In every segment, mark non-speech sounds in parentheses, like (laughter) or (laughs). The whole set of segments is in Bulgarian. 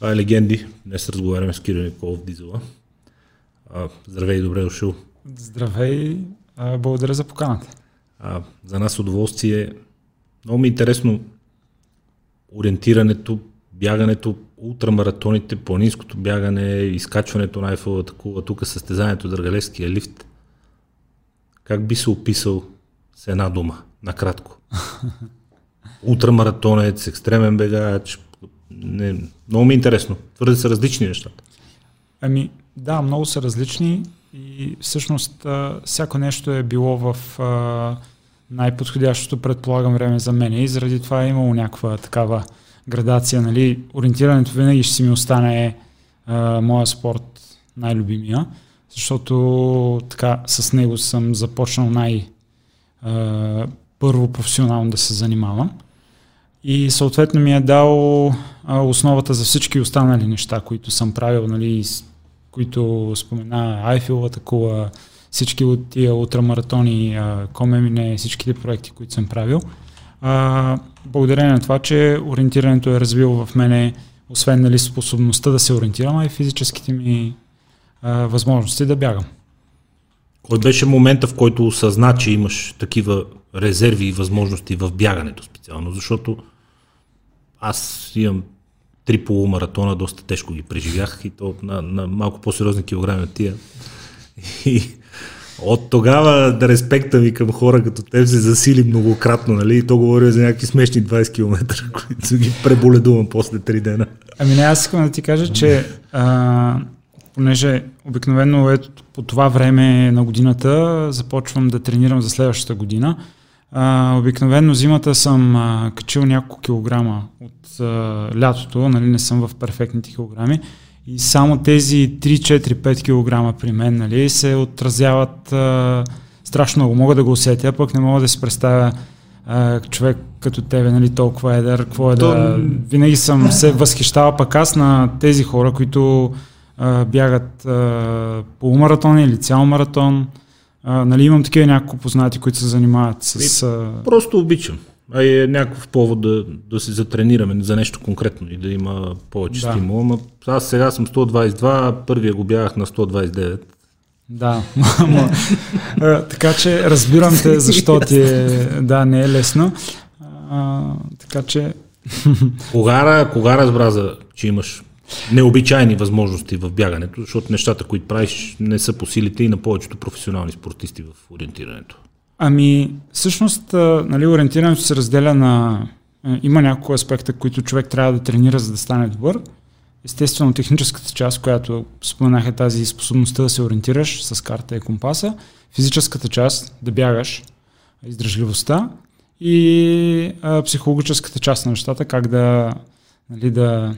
Това е Легенди. Днес разговаряме с Кирил Николов Дизела. А, здравей и добре дошъл. Здравей, а, благодаря за поканата. А, за нас удоволствие. Много ми е интересно ориентирането, бягането, ултрамаратоните, планинското бягане, изкачването на Айфелата кула, тук състезанието Драгалевския лифт. Как би се описал с една дума, накратко? (laughs) Ултрамаратонец, екстремен бегач, не, много ми е интересно. Твърде са различни нещата. Ами, да, много са различни и всъщност всяко нещо е било в най-подходящото, предполагам, време за мен и заради това е имало някаква такава градация. Нали? Ориентирането винаги ще си ми остане а, моя спорт най-любимия, защото така с него съм започнал най- а, първо професионално да се занимавам и съответно ми е дал а, основата за всички останали неща, които съм правил, нали, които спомена Айфилата кула, всички от тия ултрамаратони, Комемине, всичките проекти, които съм правил. А, благодарение на това, че ориентирането е развило в мене, освен нали, способността да се ориентирам, а и физическите ми а, възможности да бягам. Кой беше момента, в който осъзна, че имаш такива резерви и възможности в бягането специално? Защото аз имам три полумаратона, доста тежко ги преживях и то на, на малко по-сериозни килограми от тия. И от тогава да респекта ви към хора като теб се засили многократно, нали? И то говоря за някакви смешни 20 км, (laughs) които ги преболедувам после 3 дена. Ами не, аз искам да ти кажа, че а, понеже обикновено ето, по това време на годината започвам да тренирам за следващата година, а, обикновено зимата съм а, качил няколко килограма от а, лятото, нали, не съм в перфектните килограми. И само тези 3-4-5 кг при мен нали, се отразяват а, страшно много. Мога да го усетя, пък не мога да си представя а, човек като тебе, нали, толкова едър, какво е То... да... Винаги съм (laughs) се възхищавал пък аз на тези хора, които а, бягат а, полумаратон или цял маратон. А, нали, имам такива няколко познати, които се занимават с... А... Просто обичам. А е някакъв повод да, да се затренираме за нещо конкретно и да има повече да. стимул. Ама аз сега съм 122, първия го бягах на 129. Да, (laughs) така че разбирам те (laughs) защо ти е, да, не е лесно. А, така че... кога, кога разбра, за, че имаш необичайни възможности в бягането, защото нещата, които правиш, не са по силите и на повечето професионални спортисти в ориентирането? Ами, всъщност, нали, ориентирането се разделя на... Има няколко аспекта, които човек трябва да тренира, за да стане добър. Естествено, техническата част, която споменах е тази способността да се ориентираш с карта и компаса. Физическата част, да бягаш, издръжливостта. И а, психологическата част на нещата, как да, нали, да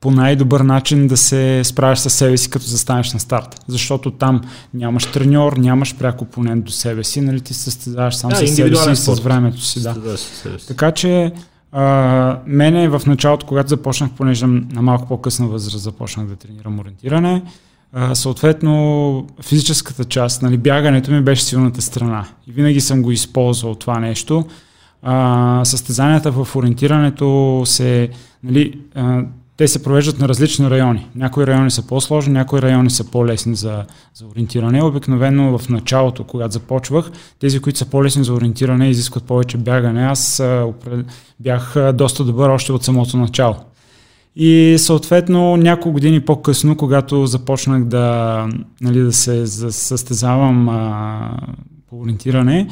по най-добър начин да се справиш с себе си, като застанеш на старт. Защото там нямаш треньор, нямаш пряк опонент до себе си, нали ти състезаваш сам да, с себе си и с времето си. Да. Така че а, мене в началото, когато започнах, понеже на малко по-късна възраст започнах да тренирам ориентиране, а, съответно физическата част, нали, бягането ми беше силната страна. И винаги съм го използвал това нещо. А, състезанията в ориентирането се, нали, а, те се провеждат на различни райони. Някои райони са по-сложни, някои райони са по-лесни за, за ориентиране. Обикновено в началото, когато започвах, тези, които са по-лесни за ориентиране, изискват повече бягане. Аз а, бях доста добър още от самото начало. И съответно няколко години по-късно, когато започнах да, нали, да се състезавам а, по ориентиране,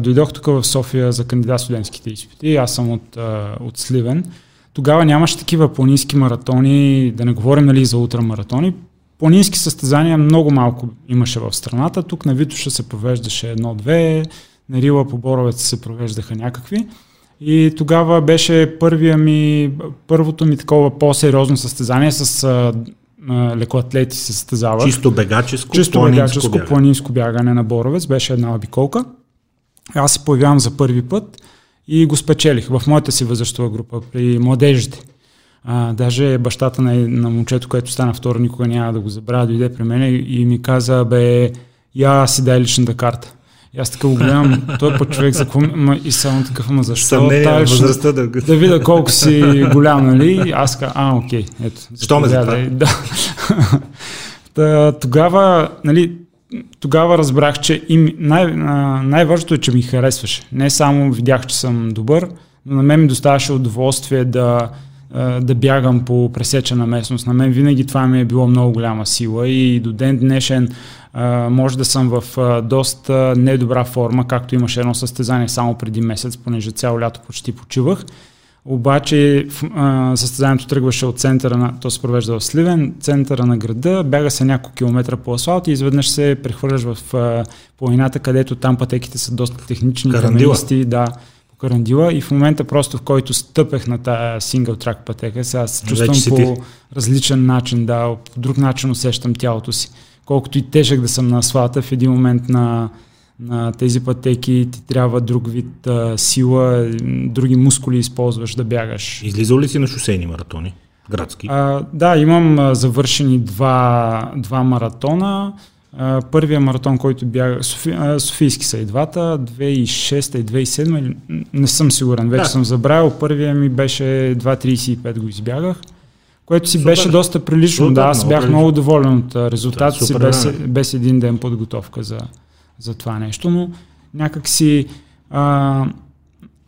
дойдох тук в София за кандидат студентските изпити. Аз съм от, от Сливен. Тогава нямаше такива планински маратони, да не говорим нали, за ултрамаратони. Планински състезания много малко имаше в страната. Тук на Витоша се провеждаше едно-две, на Рила по Боровец се провеждаха някакви. И тогава беше първия ми, първото ми такова по-сериозно състезание с а, а, лекоатлети се състезавах. Чисто бегаческо, Чисто планинско бегаческо, бягане. планинско бягане на Боровец. Беше една обиколка. Аз се появявам за първи път и го спечелих в моята си възрастова група при младежите. А, даже бащата на, на момчето, което стана второ, никога няма да го забравя, дойде при мен и ми каза, бе, я си дай личната карта. И аз така го гледам, той път човек за какво, ма, и само такъв, ама защо? Съмнение, ще- възрастта да... да видя колко си голям, нали? Аз казвам, а, окей, ето. Що ме заповядай. Да. (laughs) Та, тогава, нали, тогава разбрах, че им, най, най-важното е, че ми харесваше. Не само видях, че съм добър, но на мен ми доставаше удоволствие да, да бягам по пресечена местност. На мен винаги това ми е било много голяма сила и до ден днешен може да съм в доста недобра форма, както имаше едно състезание само преди месец, понеже цяло лято почти почивах. Обаче а, състезанието тръгваше от центъра на, то се провежда в Сливен, центъра на града, бяга се няколко километра по асфалт и изведнъж се прехвърляш в а, планината, където там пътеките са доста технични, каменисти, да, по карандила и в момента просто в който стъпех на тая сингъл трак пътека, сега се чувствам по ти. различен начин, да, по друг начин усещам тялото си. Колкото и тежък да съм на асфалта, в един момент на, на тези пътеки ти трябва друг вид а, сила, други мускули използваш да бягаш. Излизал ли си на шосейни маратони? Градски? А, да, имам а, завършени два, два маратона. А, първия маратон, който бяга, Софи, а, Софийски са и двата, 2006 и 2007, или- м, не съм сигурен, вече Да. съм забравил. Първия ми беше 2.35 го избягах, което си Супер. беше доста прилично. Супер, да, аз бях прилично. много доволен от резултата си, без, без един ден подготовка за, за това нещо, но някак си а,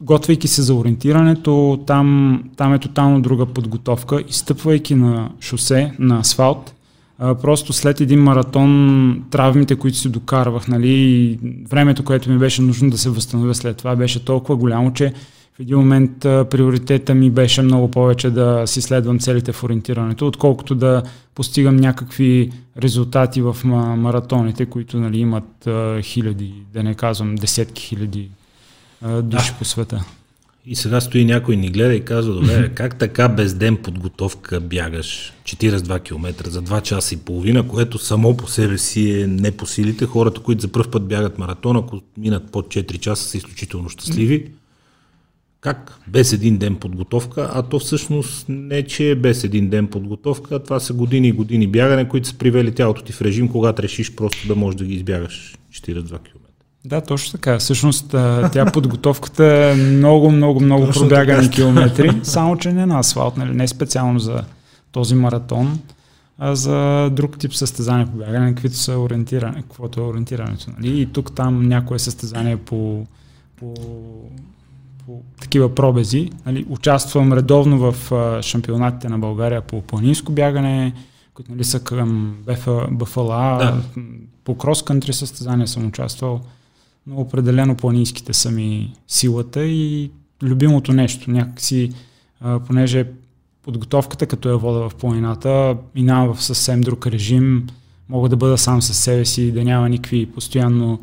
готвейки се за ориентирането, там, там е тотално друга подготовка. Изстъпвайки на шосе, на асфалт, а, просто след един маратон, травмите, които си докарвах, нали, и времето, което ми беше нужно да се възстановя след това, беше толкова голямо, че в един момент а, приоритета ми беше много повече да си следвам целите в ориентирането, отколкото да постигам някакви резултати в ма- маратоните, които нали, имат а, хиляди, да не казвам десетки хиляди а, души по света. И сега стои някой ни гледа и казва, добре, (laughs) как така без ден подготовка бягаш 42 км за 2 часа и половина, което само по себе си е не по силите. Хората, които за първ път бягат маратон, ако минат под 4 часа, са изключително щастливи. Как без един ден подготовка, а то всъщност не, че е без един ден подготовка, а това са години и години бягане, които са привели тялото ти в режим, когато решиш просто да можеш да ги избягаш 42 км. Да, точно така. Всъщност тя подготовката е много, много, много Точно пробягани така. километри, (laughs) само че не на асфалт, нали? не специално за този маратон, а за друг тип състезания по бягане, каквито са ориентиране, каквото е ориентирането. Нали? И тук там някое състезание по, по, по такива пробези. Нали? Участвам редовно в а, шампионатите на България по планинско бягане, които нали, са към БФ, БФЛА, Да. по крос-кантри състезания съм участвал но определено планинските са ми силата и любимото нещо. Някакси, а, понеже подготовката, като я вода в планината, минава в съвсем друг режим, мога да бъда сам със себе си, да няма никакви постоянно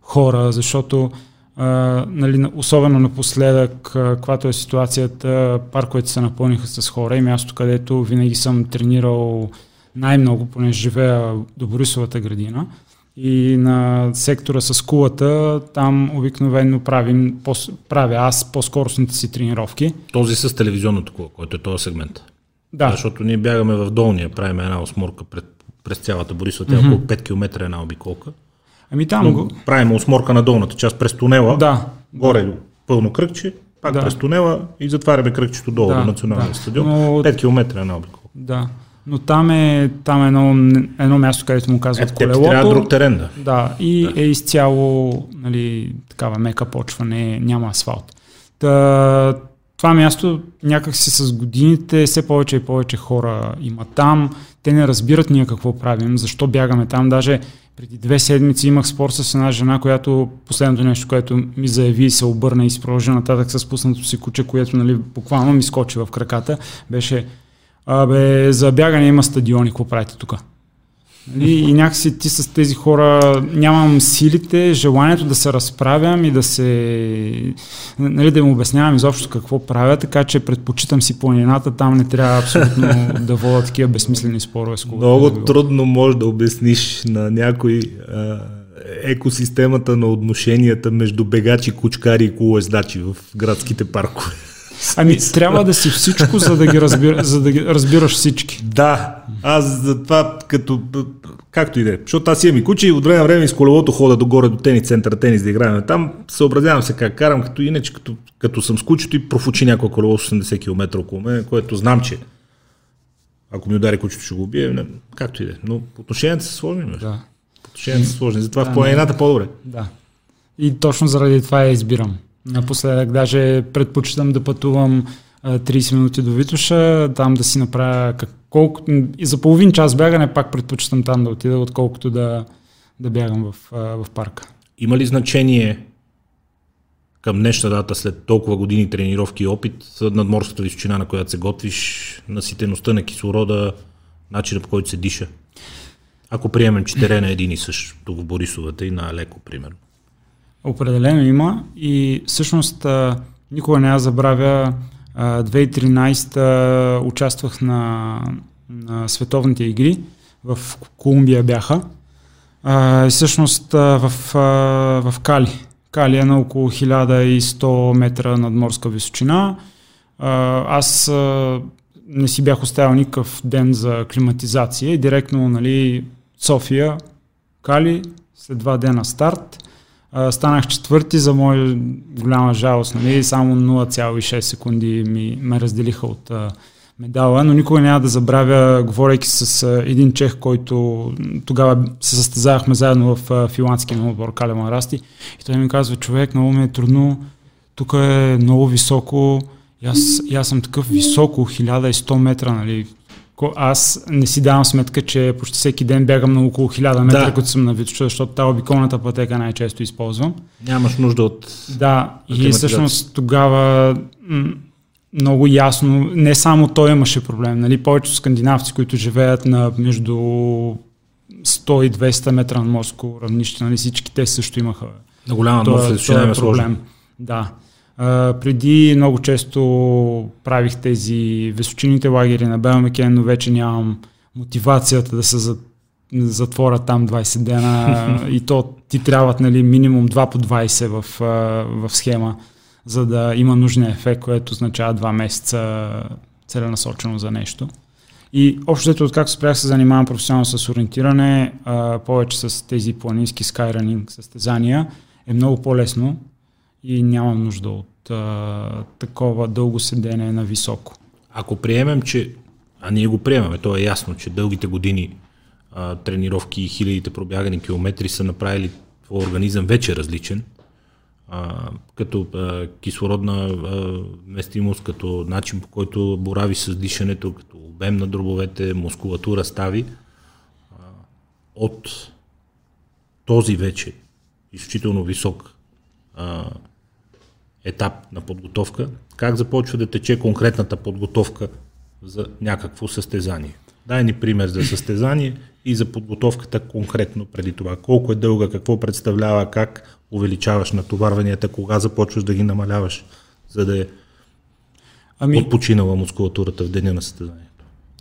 хора, защото а, нали, на- особено напоследък, а, когато е ситуацията, парковете се напълниха с хора и място, където винаги съм тренирал най-много, понеже живея до Борисовата градина. И на сектора с кулата, там обикновено правим, правя аз по-скоростните си тренировки. Този с телевизионното коло, който е този сегмент. Да, Защото ние бягаме в долния, правим една осморка пред, през цялата Борисова, е около 5 км една обиколка. Ами там Но го... правим осморка на долната част през тунела, Да, горе до пълно кръгче, пак Да. през тунела и затваряме кръгчето долу Да, до националния да. стадион. Но- 5 км една обиколка. да. Но там е, там е едно, едно място, където му казват ти колелото. трябва друг терен, да. Да, и да. е изцяло нали, такава мека почва, не, няма асфалт. Та, това място някакси с годините все повече и повече хора има там. Те не разбират ние какво правим, защо бягаме там. Даже преди две седмици имах спор с една жена, която последното нещо, което ми заяви се обърна и си продължи нататък с пуснато си куче, което нали, буквално ми скочи в краката, беше Абе, за бягане има стадиони, какво правите тук? Нали, и някакси ти с тези хора нямам силите, желанието да се разправям и да се... Нали, да им обяснявам изобщо какво правя, така че предпочитам си планината, там не трябва абсолютно (laughs) да водя такива безсмислени спорове с когото. Много и да трудно можеш да обясниш на някой а, екосистемата на отношенията между бегачи, кучкари и колоездачи в градските паркове. Ами трябва да си всичко, за да ги, разбира, за да ги разбираш всички. Да, аз затова като както и да е. Защото аз имам и куче и от време на време с колелото хода догоре до тенис центъра, тенис да играем там. Съобразявам се как карам, като иначе, като, като съм с кучето и профучи някое колело с 80 км около мен, което знам, че ако ми удари кучето, ще го убие, не, както и да е. Но отношенията са сложни. Да. Отношенията са сложни, затова да, в планината по-добре. Да. И точно заради това я избирам. Напоследък даже предпочитам да пътувам 30 минути до Витоша, там да си направя как, колко, и за половин час бягане пак предпочитам там да отида, отколкото да, да бягам в, в парка. Има ли значение към днешна дата, след толкова години тренировки и опит, надморската височина, на която се готвиш, наситеността на кислорода, начина по който се диша? Ако приемем, че терена е един и същ, тук в Борисовата и на Леко, примерно. Определено има и всъщност никога не я забравя 2013 участвах на, на световните игри, в Колумбия бяха. И всъщност в, в Кали. Кали е на около 1100 метра надморска височина. Аз не си бях оставил никакъв ден за климатизация директно нали, София, Кали, след два дена старт станах четвърти за моя голяма жалост. Нали? Само 0,6 секунди ми, ме разделиха от а, медала, но никога няма да забравя, говорейки с а, един чех, който тогава се състезавахме заедно в а, финландския отбор Калема Расти. И той ми казва, човек, много ми е трудно, тук е много високо, и аз, и аз съм такъв високо, 1100 метра, нали, аз не си давам сметка, че почти всеки ден бягам на около 1000 метра, да. като съм на Витоша, защото тази обиколната пътека най-често използвам. Нямаш нужда от... Да, и всъщност тогава м- много ясно, не само той имаше проблем, нали, повечето скандинавци, които живеят на между 100 и 200 метра на морско равнище, нали, всички те също имаха. На голяма това, е проблем. Да. А, преди много често правих тези височините лагери на Белмекен, но вече нямам мотивацията да се затворя там 20 дена (laughs) и то ти трябват нали, минимум 2 по 20 в, в схема, за да има нужния ефект, което означава 2 месеца целенасочено за нещо. И общо откакто спрях се занимавам професионално с ориентиране, а, повече с тези планински скайранинг състезания, е много по-лесно и нямам нужда от а, такова дълго седене на високо. Ако приемем, че, а ние го приемаме, то е ясно, че дългите години а, тренировки и хилядите пробягани километри са направили твой организъм вече различен, а, като а, кислородна а, местимост, като начин по който борави с дишането, като обем на дробовете, мускулатура стави, а, от този вече изключително висок а, етап на подготовка, как започва да тече конкретната подготовка за някакво състезание. Дай ни пример за състезание и за подготовката конкретно преди това. Колко е дълга, какво представлява, как увеличаваш натоварванията, кога започваш да ги намаляваш, за да е ами... отпочинала мускулатурата в деня на състезание.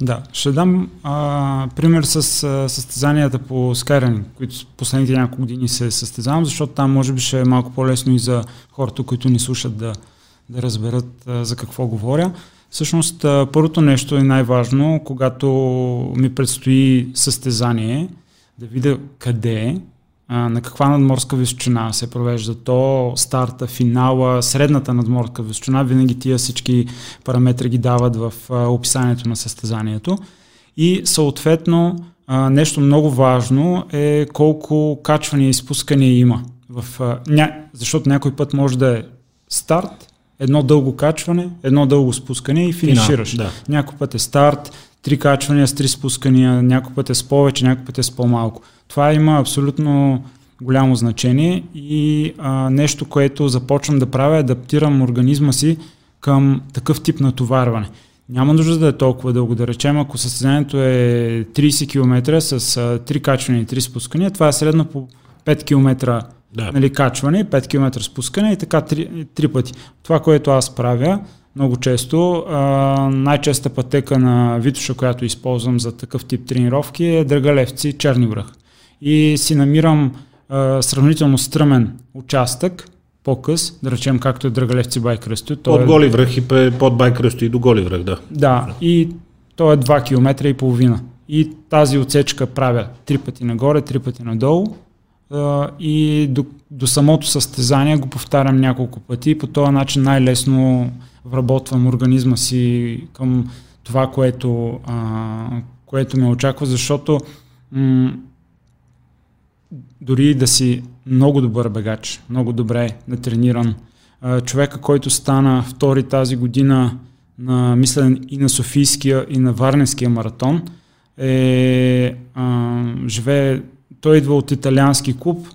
Да, ще дам а, пример с а, състезанията по Skyrim, които последните няколко години се състезавам, защото там може би ще е малко по-лесно и за хората, които ни слушат да, да разберат а, за какво говоря. Всъщност, а, първото нещо е най-важно, когато ми предстои състезание, да видя къде е, а, на каква надморска височина се провежда то, старта, финала, средната надморска височина, винаги тия всички параметри ги дават в а, описанието на състезанието. И съответно а, нещо много важно е колко качвания и спускания има. В, а, ня, защото някой път може да е старт, едно дълго качване, едно дълго спускане и финишираш. Да. Някой път е старт, три качвания с три спускания, някой път е с повече, някой път е с по-малко. Това има абсолютно голямо значение и а, нещо, което започвам да правя, е адаптирам организма си към такъв тип натоварване. Няма нужда да е толкова дълго. Да речем, ако състезанието е 30 км с а, 3 качвания и 3 спускания, това е средно по 5 км да. нали, качване, 5 км спускане и така 3, 3 пъти. Това, което аз правя, много често. най-честа пътека на Витоша, която използвам за такъв тип тренировки е Драгалевци, Черни връх. И си намирам а, сравнително стръмен участък, по-къс, да речем както е Драгалевци Байкръсто. От е... Голи връх и под Байкръсто и до Голи връх, да. Да, и то е 2 км и половина. и тази отсечка правя три пъти нагоре, три пъти надолу и до, до самото състезание го повтарям няколко пъти. И по този начин най-лесно вработвам организма си към това, което, а, което ме очаква, защото м- дори да си много добър бегач, много добре натрениран, човека, който стана втори тази година на, мисля, и на Софийския, и на Варненския маратон, е, а, живее, той идва от италиански клуб,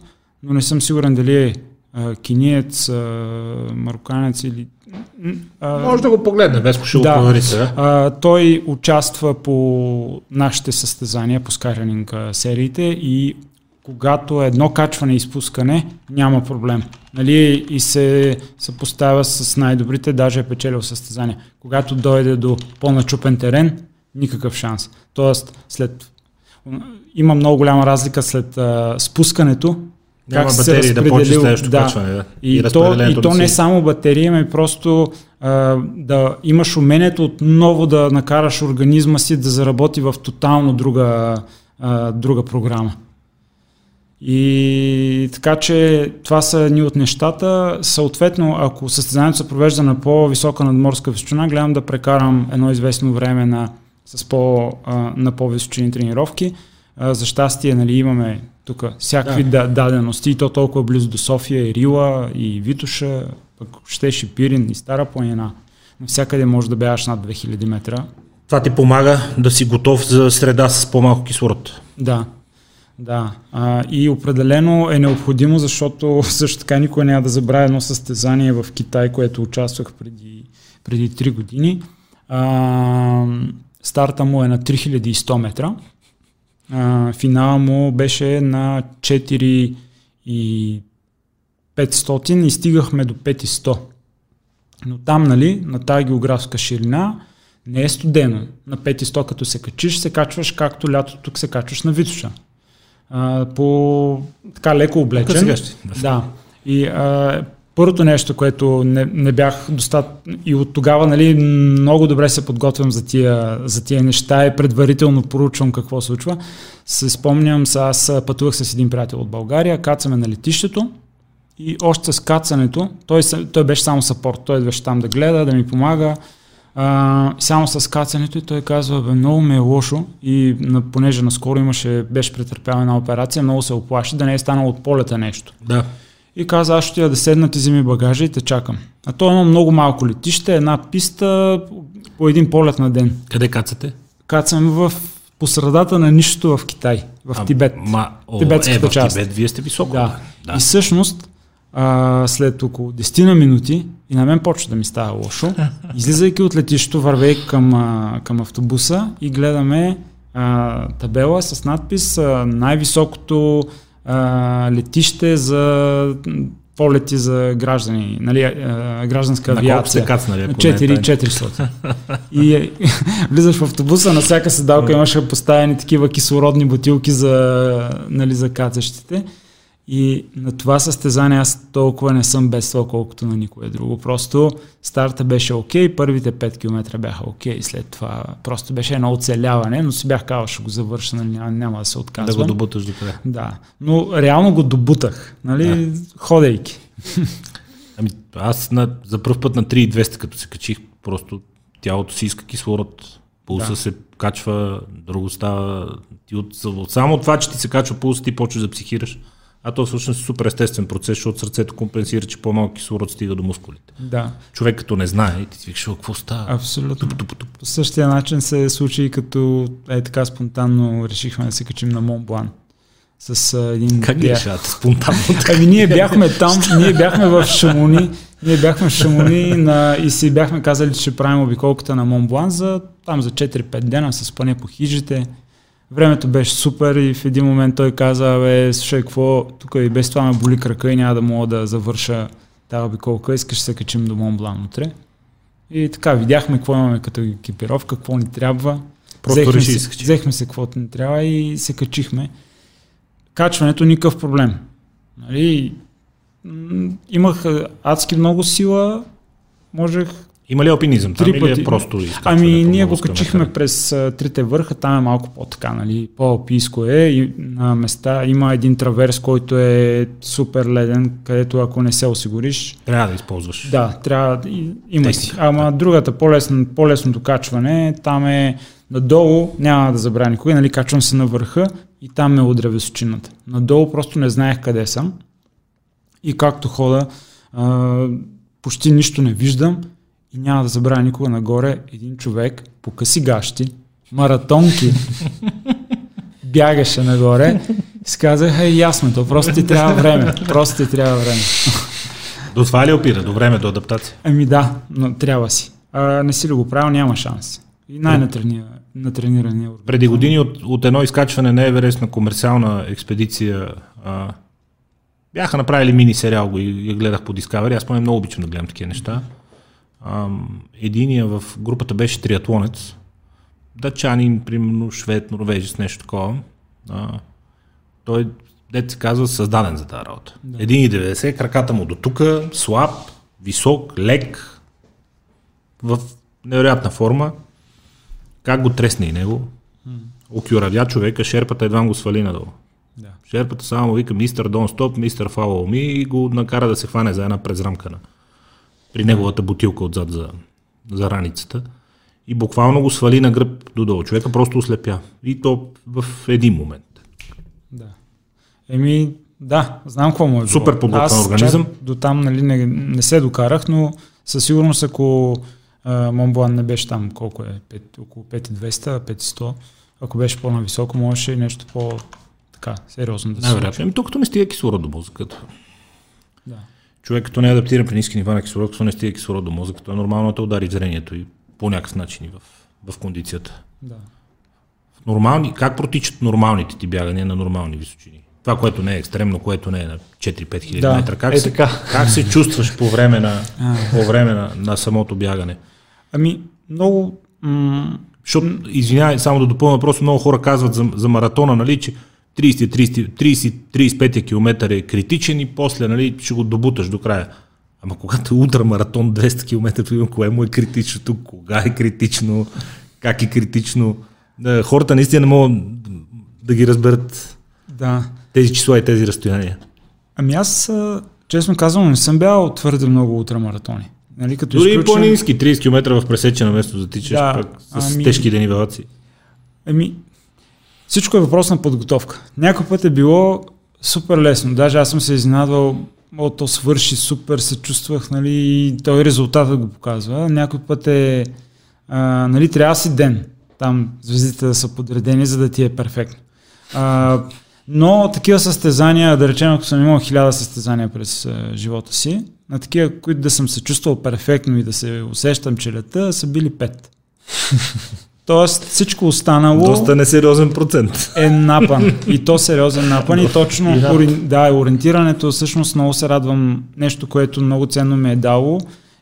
но не съм сигурен дали е а, киниец, а, мароканец или... А, Може да го погледне, без ще да, проверите. А, той участва по нашите състезания, по Skyrunning сериите и когато едно качване и изпускане, няма проблем. Нали, и се съпоставя с най-добрите, даже е печелил състезание. Когато дойде до по-начупен терен, никакъв шанс. Тоест, след... има много голяма разлика след а, спускането, няма как се разпределил, да да. качване. Да. И, и, то, и то не само батерия, ами просто а, да имаш умението отново да накараш организма си да заработи в тотално друга, а, друга програма. И така че това са едни от нещата. Съответно, ако състезанието се провежда на по-висока надморска височина, гледам да прекарам едно известно време на, с по, а, на по-височини тренировки. А, за щастие нали, имаме тук всякакви да. дадености и то толкова близо до София и Рила и Витуша, пък щеше Пирин и Стара планина. Навсякъде може да бягаш над 2000 метра. Това ти помага да си готов за среда с по-малко кислород. Да, да, а, и определено е необходимо, защото (laughs) също така никой няма да забравя едно състезание в Китай, което участвах преди, преди 3 години. А, старта му е на 3100 метра. А, финала му беше на 4 и 500 и стигахме до 5100. Но там, нали, на тази географска ширина, не е студено. На 500 като се качиш, се качваш както лято тук се качваш на Витоша а, по така леко облечен. Да. И а, първото нещо, което не, не бях достатъчно и от тогава нали, много добре се подготвям за тия, за тия неща и предварително поручвам какво случва. Се спомням, аз пътувах с един приятел от България, кацаме на летището и още с кацането, той, той беше само сапорт, той беше там да гледа, да ми помага, а, само с кацането и той казва, бе, много ми е лошо и на, понеже наскоро имаше, беше претърпял една операция, много се оплаши да не е станало от полета нещо. Да. И каза, аз ще я да седна, ти вземи багажа и те чакам. А то е едно много малко летище, една писта по един полет на ден. Къде кацате? Кацаме в по средата на нищото в Китай, в а, Тибет. Ма, о, Тибетската е, в част. Тибет вие сте високо. Да. да. И всъщност а, след около 10 на минути и на мен почва да ми става лошо. (laughs) Излизайки от летището, вървейки към, а, към автобуса и гледаме а, табела с надпис а, най-високото а, летище за полети за граждани, нали, а, гражданска на авиация. На кацнали, 400. и е, (laughs) влизаш в автобуса, на всяка седалка имаше поставени такива кислородни бутилки за, нали, за кацащите. И на това състезание аз толкова не съм бедствал, колкото на никое друго. Просто старта беше окей, okay, първите 5 км бяха окей, okay, след това просто беше едно оцеляване, но си бях казал, ще го завърша, нали, няма, няма да се отказвам. Да го добуташ до къде. Да, но реално го добутах, нали, да. ходейки. (laughs) Ами аз на, за първ път на 3200, като се качих, просто тялото си иска кислород, пулса да. се качва, друго става. Ти от, само това, че ти се качва пулса, ти почваш да психираш. А то всъщност е супер естествен процес, защото сърцето компенсира, че по-малко кислород стига до мускулите. Да. Човек като не знае, ти си викаш, какво става? Абсолютно. Туп, туп, туп. По същия начин се случи и като е така спонтанно решихме да се качим на Монблан. С а, един... Как ги решавате спонтанно? (laughs) Ами ние бяхме там, ние бяхме в Шамони, ние бяхме в Шамони на, и си бяхме казали, че правим обиколката на Монблан за, там за 4-5 дена с пане по хижите Времето беше супер и в един момент той каза, бе, слушай, какво, тук и без това ме боли крака и няма да мога да завърша тази обиколка, искаш се качим до Монблан утре. И така, видяхме какво имаме като екипировка, какво ни трябва. Просто взехме, реши, се, взехме се каквото ни трябва и се качихме. Качването никакъв проблем. Нали, имах адски много сила, можех Има ли алпинизъм там Три или пъти. е просто Ами ние го качихме метра? през а, трите върха, там е малко по-така, нали, по-алпийско е и на места има един траверс, който е супер леден, където ако не се осигуриш, Трябва да използваш. да, трябва да има. Теси. Ама другата по-лесно, по-лесното качване, там е надолу, няма да забравя никога, нали, качвам се на върха и там ме удря височината. Надолу просто не знаех къде съм и както хода, а, почти нищо не виждам и няма да забравя никога нагоре един човек по къси гащи, маратонки, бягаше нагоре и си казах, е, ясно, то просто ти трябва време, просто ти трябва време. До това ли опира? До време, до адаптация? Ами да, но трябва си. А, не си ли го правил, няма шанс. И най-натренирания. Преди години от, от едно изкачване на Еверест на комерциална експедиция а, бяха направили мини сериал го и я гледах по Discovery. Аз поне много обичам да гледам такива неща. Единия в групата беше триатлонец. Дачанин, примерно, швед, норвежец, нещо такова. А, той, дете се казва, създаден за тази работа. Да. 1,90, краката му до тук, слаб, висок, лек, в невероятна форма. Как го тресне и него? Окюравя човека, шерпата едва го свали надолу. Да. Шерпата само вика мистер Дон Стоп, мистер Me и го накара да се хване за една презрамкана. При неговата бутилка отзад за, за раницата. И буквално го свали на гръб додолу. Човека просто ослепя. И то в един момент. Да. Еми, да, знам какво му е било. Супер подготвен организъм. До там нали, не, не се докарах, но със сигурност ако Монблан не беше там, колко е, 5, около 5200, 500, ако беше по-нависоко, можеше и нещо по така, сериозно да се случи. Най-вероятно. Тук не стига кислород до мозъката. Да. Човек като не е адаптиран при ниски нива на кислород, като не стига кислород до мозъката, е нормално да удари зрението и по някакъв начин и в, в кондицията. Да. Нормални, как протичат нормалните ти бягания на нормални височини? Това, което не е екстремно, което не е на 4-5 хиляди Да, метра. Как, е се, така. как се чувстваш по време на, по време на, на самото бягане? Ами, много... М- Защото, извинявай, само да допълня, просто много хора казват за, за маратона, нали, че 30-35 км е критичен и после нали, ще го добуташ до края. Ама когато е утра маратон 200 км, кое му е критично тук, кога е критично, как е критично. Да, хората наистина не могат да ги разберат да. тези числа и тези разстояния. Ами аз, а, честно казвам, не съм бял твърде много ултрамаратони. Нали, като Дори и изключим- по-низки, 30 км в пресечено место затичаш, Да, пък с ами- тежки денивелации. Еми, всичко е въпрос на подготовка. Някой път е било супер лесно. Даже аз съм се изненадвал, о, то свърши супер, се чувствах, нали, и той резултатът го показва. Някой път е, а, нали, трябва си ден. Там звездите да са подредени, за да ти е перфектно. А, но такива състезания, да речем, ако съм имал хиляда състезания през а, живота си, на такива, които да съм се чувствал перфектно и да се усещам, че лета, са били пет. (laughs) Тоест всичко останало Доста несериозен процент. е напън. И то сериозен напън. И точно, И ори, да, ориентирането, всъщност много се радвам. Нещо, което много ценно ми е дало,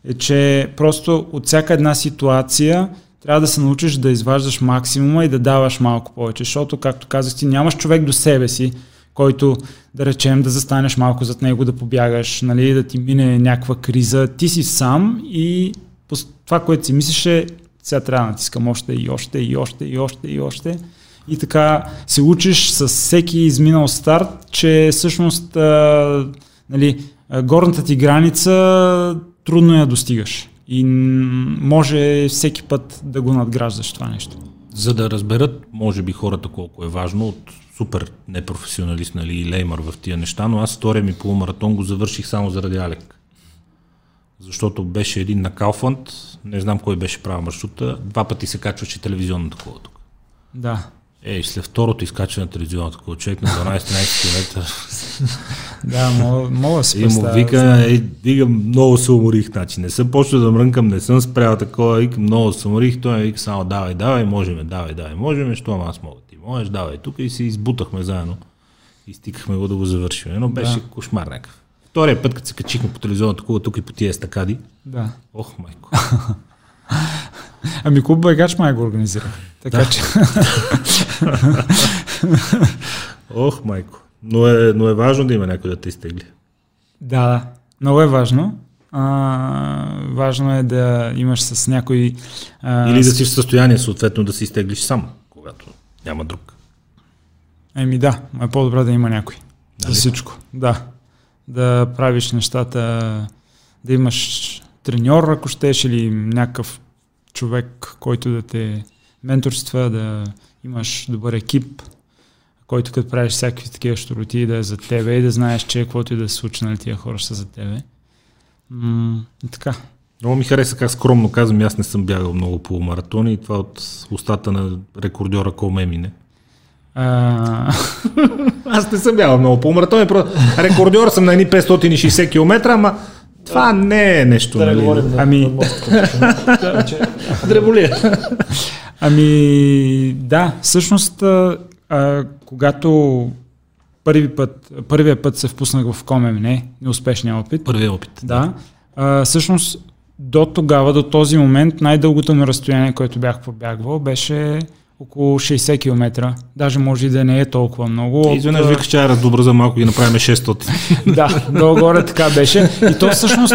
е, че просто от всяка една ситуация трябва да се научиш да изваждаш максимума и да даваш малко повече. Защото, както казах ти, нямаш човек до себе си, който, да речем, да застанеш малко зад него, да побягаш, нали, да ти мине някаква криза. Ти си сам и това, което си мислиш е сега трябва да натискам още и още и още и още и още. И така се учиш с всеки изминал старт, че всъщност а, нали, горната ти граница трудно я достигаш. И може всеки път да го надграждаш това нещо. За да разберат, може би, хората колко е важно от супер непрофесионалист нали, леймър в тия неща, но аз втория ми полумаратон го завърших само заради Алек. Защото беше един на Кауфланд, не знам кой беше правил маршрута, два пъти се качваше телевизионното такова тук. Да. Ей, след второто изкачване на телевизионното такова, човек на 12-13 км. (laughs) Да, мога, мога да си И му вика, ей, вика, много се уморих, значи не съм почнал да мрънкам, не съм спрял такова, вика, много се уморих, той ми вика само давай, давай, можеме, давай, давай, можеме, що аз мога, ти можеш, давай, тук и се избутахме заедно и стикахме го да го завършим, но беше Да. кошмар някакъв. Втория път, като се качихме по телевизионната кула, тук и по тия естакади, Да. ох, майко. (laughs) Ами клуб Байгач май го организира. Така Да. че. (laughs) Ох, майко. Но е, но е важно да има някой да те изтегли. Да, да. Много е важно. А, важно е да имаш с някой... А, Или да си в състояние съответно да си изтеглиш сам, когато няма друг. Еми да, е по-добре да има някой. Нали? За всичко, да. Да правиш нещата, да имаш треньор, ако щеш, или някакъв човек, който да те менторства, да имаш добър екип, който като правиш всякакви такива щуроти да е за тебе и да знаеш, че каквото и да се случи, нали тия хора са за тебе. М- и така. Много ми хареса как скромно казвам, аз не съм бягал много по маратони и това от устата на рекордьора Колмемине. А... (laughs) Аз не съм бягал много по маратони, рекордьор съм на едни 560 км, ама това не е нещо, да, нали? ами... Дреболия. ами, да, всъщност, а, а, когато първи път, първия път се впуснах в не, неуспешния опит. Първият опит. Да. А, всъщност, до тогава, до този момент, най-дългото ми разстояние, което бях побягвал, беше около 60 км. Даже може и да не е толкова много. Изведнъж викаш, че за малко и направим 600. (laughs) да, долу-горе така беше. И то всъщност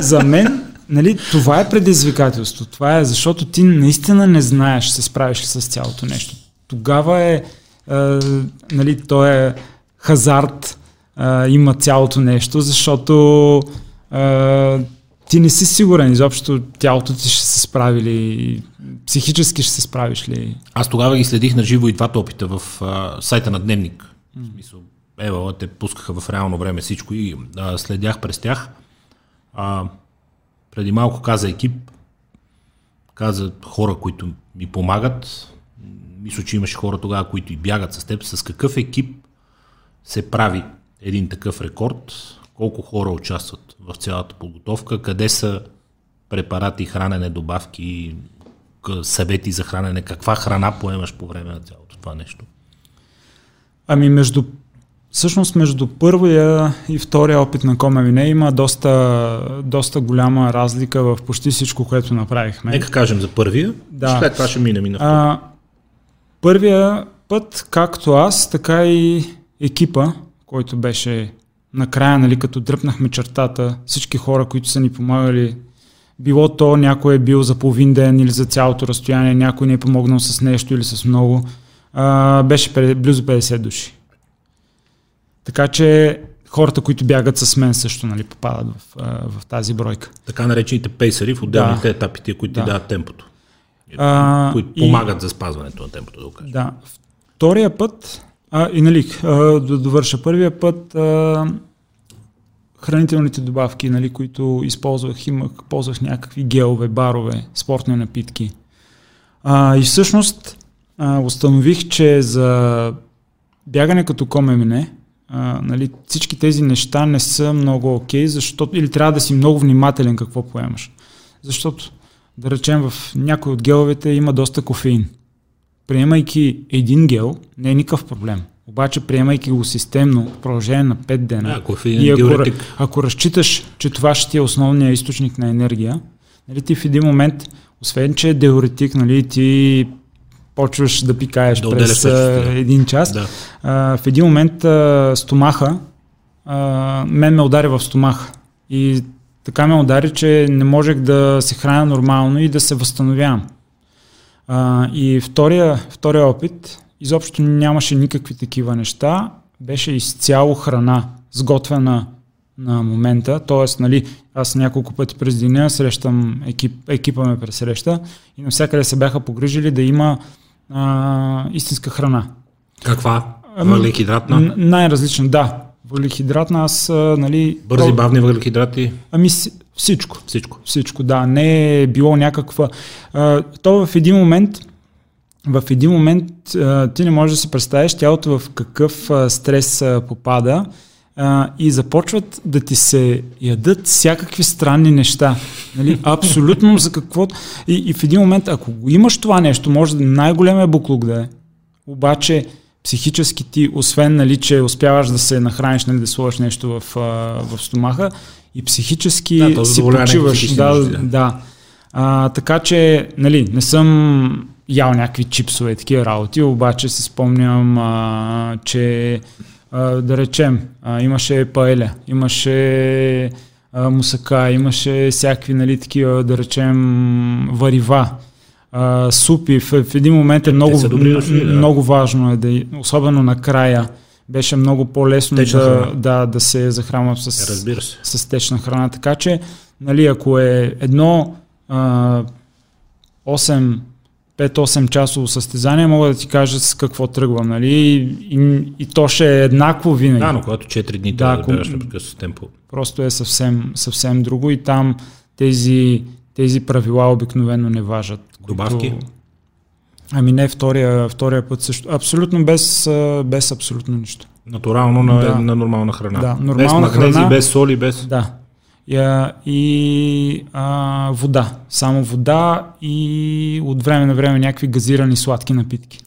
за мен нали, това е предизвикателство. Това е защото ти наистина не знаеш се справиш ли с цялото нещо. Тогава е, е нали, то е хазарт, е, има цялото нещо, защото е, ти не си сигурен изобщо тялото ти ще се справи ли, психически ще се справиш ли. Аз тогава ги следих на живо и двата опита в а, сайта на Дневник. Mm. В смисъл, ева, те пускаха в реално време всичко и а, следях през тях. А, преди малко каза екип, каза хора, които ми помагат. Мисля, че имаше хора тогава, които и бягат с теб. С какъв екип се прави един такъв рекорд? Колко хора участват в цялата подготовка? Къде са препарати, хранене, добавки, съвети за хранене? Каква храна поемаш по време на цялото това нещо? Ами между Всъщност между първия и втория опит на Комемине има доста, доста голяма разлика в почти всичко, което направихме. Нека кажем за първия, да. след това ще минем и на а, Първия път, както аз, така и екипа, който беше накрая, нали, като дръпнахме чертата, всички хора, които са ни помагали, било то някой е бил за половин ден или за цялото разстояние, някой ни е помогнал с нещо или с много, а, беше близо 50 души. Така че хората, които бягат с мен също нали, попадат в, в тази бройка. Така наречените пейсери в отделните да. етапи, които да. ти дават темпото. А, които помагат и, за спазването на темпото, да кажем. Да. Втория път, а, и нали, да довърша първия път, а, хранителните добавки, нали, които използвах, имах, ползвах някакви гелове, барове, спортни напитки. А, и всъщност а, установих, че за бягане като комемине, а, нали, всички тези неща не са много окей, okay, защото или трябва да си много внимателен какво поемаш. Защото, да речем, в някои от геловете има доста кофеин. Приемайки един гел, не е никакъв проблем. Обаче, приемайки го системно в продължение на 5 дена, да, и ако, ако разчиташ, че това ще ти е основният източник на енергия, нали, ти в един момент, освен че е диуретик, нали, ти почваш да пикаеш да през а, един час. Да. А, в един момент а, стомаха, а, мен ме удари в стомаха. И така ме удари, че не можех да се храня нормално и да се възстановявам. А, и втория, втория опит, изобщо нямаше никакви такива неща, беше изцяло храна, сготвена на момента, т.е. Нали, аз няколко пъти през деня срещам екип, екипа ме пресреща и навсякъде се бяха погрижили да има а, истинска храна. Каква? Ами, въглехидратна? Най-различна, да. Въглехидратна, аз, нали... Бързи, бавни въглехидрати? Ами всичко. Всичко. Всичко, да. Не е било някаква... А, то в един момент в един момент а, ти не можеш да си представиш тялото в какъв а, стрес а, попада а, и започват да ти се ядат всякакви странни неща. Нали? Абсолютно за какво. И, и в един момент, ако имаш това нещо, може да най-големия буклук да е. Обаче психически ти, освен нали, че успяваш да се нахраниш, нали, да сложиш нещо в, в стомаха, и психически да, си почиваш. Да, да. да. А, така че, нали, не съм ял някакви чипсове, такива работи, обаче си спомням, а, че а, да речем, а, имаше паеля, имаше а, мусака, имаше всякакви, нали, такива, да речем, варива, а, супи. В, в един момент е много, добри дошли, да. много важно, е да, особено накрая, беше много по-лесно Течна да, храна. да, да се захранва с, Разбира се. с течна храна. Така че, нали, ако е едно а, 8 5-8 часово състезание, мога да ти кажа с какво тръгвам, нали? И, и, и то ще е еднакво винаги. Да, но когато 4 дни Да, трябва да бягаш непрекъснато темпо. Просто е съвсем, съвсем друго и там тези, тези правила обикновено не важат. Добавки? Ами не, втория, втория път също. Абсолютно без, без абсолютно нищо. Натурално на, Да. на нормална храна. Да, без нормална магнези, храна. без соли, без... Да. И, и а, вода. Само вода и от време на време някакви газирани сладки напитки.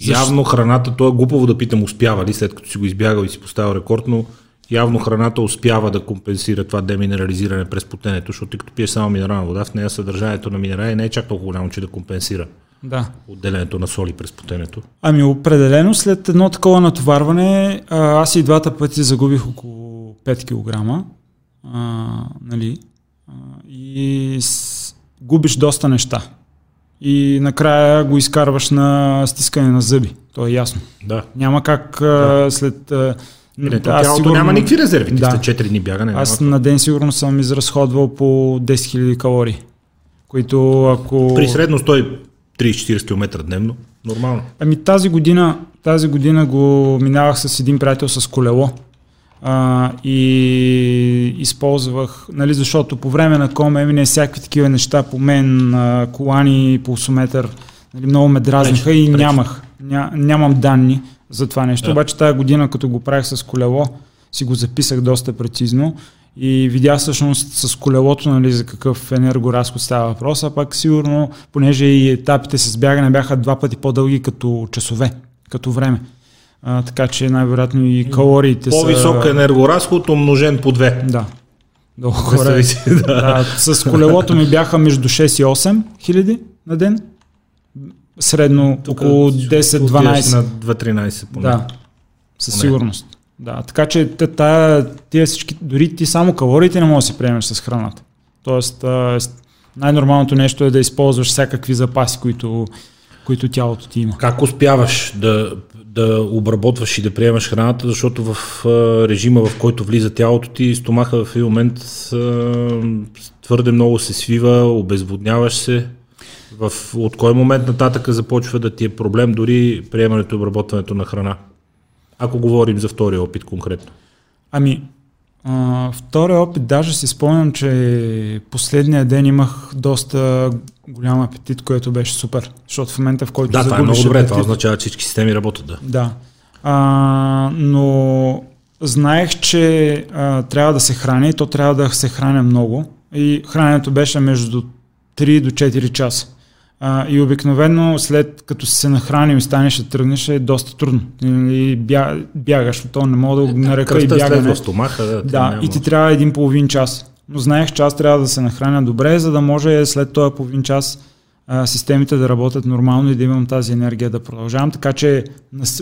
Явно храната, то е глупаво да питам успява ли, след като си го избягал и си поставил рекорд, но явно храната успява да компенсира това деминерализиране през потенето, защото ти като пиеш само минерална вода, в нея съдържанието на минерали не е чак толкова голямо, че да компенсира Да. отделянето на соли през потенето. Ами определено след едно такова натоварване, а, аз и двата пъти загубих около 5 кг. А, нали? а, и с, губиш доста неща. И накрая го изкарваш на стискане на зъби. То е ясно. Да. Няма как а, след... А, Не, тялото няма никакви резерви. Да. след 4 дни бягане. Аз няма. на ден сигурно съм изразходвал по 10 000 калории. Които ако... При средно 130-40 км дневно, нормално. Ами тази година, тази година го минавах с един приятел с колело а, и използвах, нали, защото по време на кома мине всякакви такива неща по мен, а, колани, пулсометър, нали, много ме дразниха и пречи. нямах, ня, нямам данни за това нещо. Да. Обаче тази година, като го правих с колело, си го записах доста прецизно и видях всъщност с колелото нали, за какъв енергоразход става въпрос, а пак сигурно, понеже и етапите с бягане бяха два пъти по-дълги като часове, като време. А, така че най-вероятно и калориите По-висок са... енергоразход, умножен по 2. Да. Долу горе. да. Да, с колелото ми бяха между 6 и 8 хиляди на ден. Средно Тук около отиваш 10-12. На 2-13 поне. Да, със Поне. сигурност. Да, така че тия всички, дори ти само калориите не можеш да си приемеш с храната. Тоест, най-нормалното нещо е да използваш всякакви запаси, които, които тялото ти има. Как успяваш да, да обработваш и да приемаш храната, защото в режима, в който влиза тялото ти, стомаха в един момент твърде много се свива, обезводняваш се. В, от кой момент нататък започва да ти е проблем дори приемането и обработването на храна? Ако говорим за втория опит конкретно. Ами, а, втория опит, даже си спомням, че последния ден имах доста голям апетит, което беше супер. Защото в момента, в който Да, това е много добре. апетит, Това означава, че всички системи работят. Да. Да. А, но знаех, че а, трябва да се храни и то трябва да се храня много. И храненето беше между 3 до 4 часа. А, и обикновено след като си се нахранил и станеш да тръгнеш е доста трудно. И бя, бягаш, то не мога да го нарека и след бягане. стомаха. Да, Да, и ти трябва един половин час. Но знаех, че аз трябва да се нахраня добре, за да може след този половин час а, системите да работят нормално и да имам тази енергия да продължавам. Така че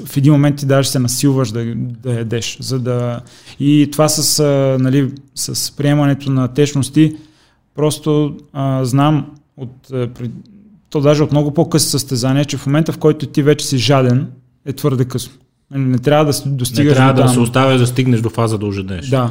в един момент ти даже се насилваш да, да ядеш. За да... И това с, а, нали, с приемането на течности, просто а, знам от, то даже от много по-къси състезания, че в момента в който ти вече си жаден, е твърде късно. Нали, Не трябва да с- Не достигаш трябва до да там. се оставя да стигнеш до фаза да ожеднеш. Да.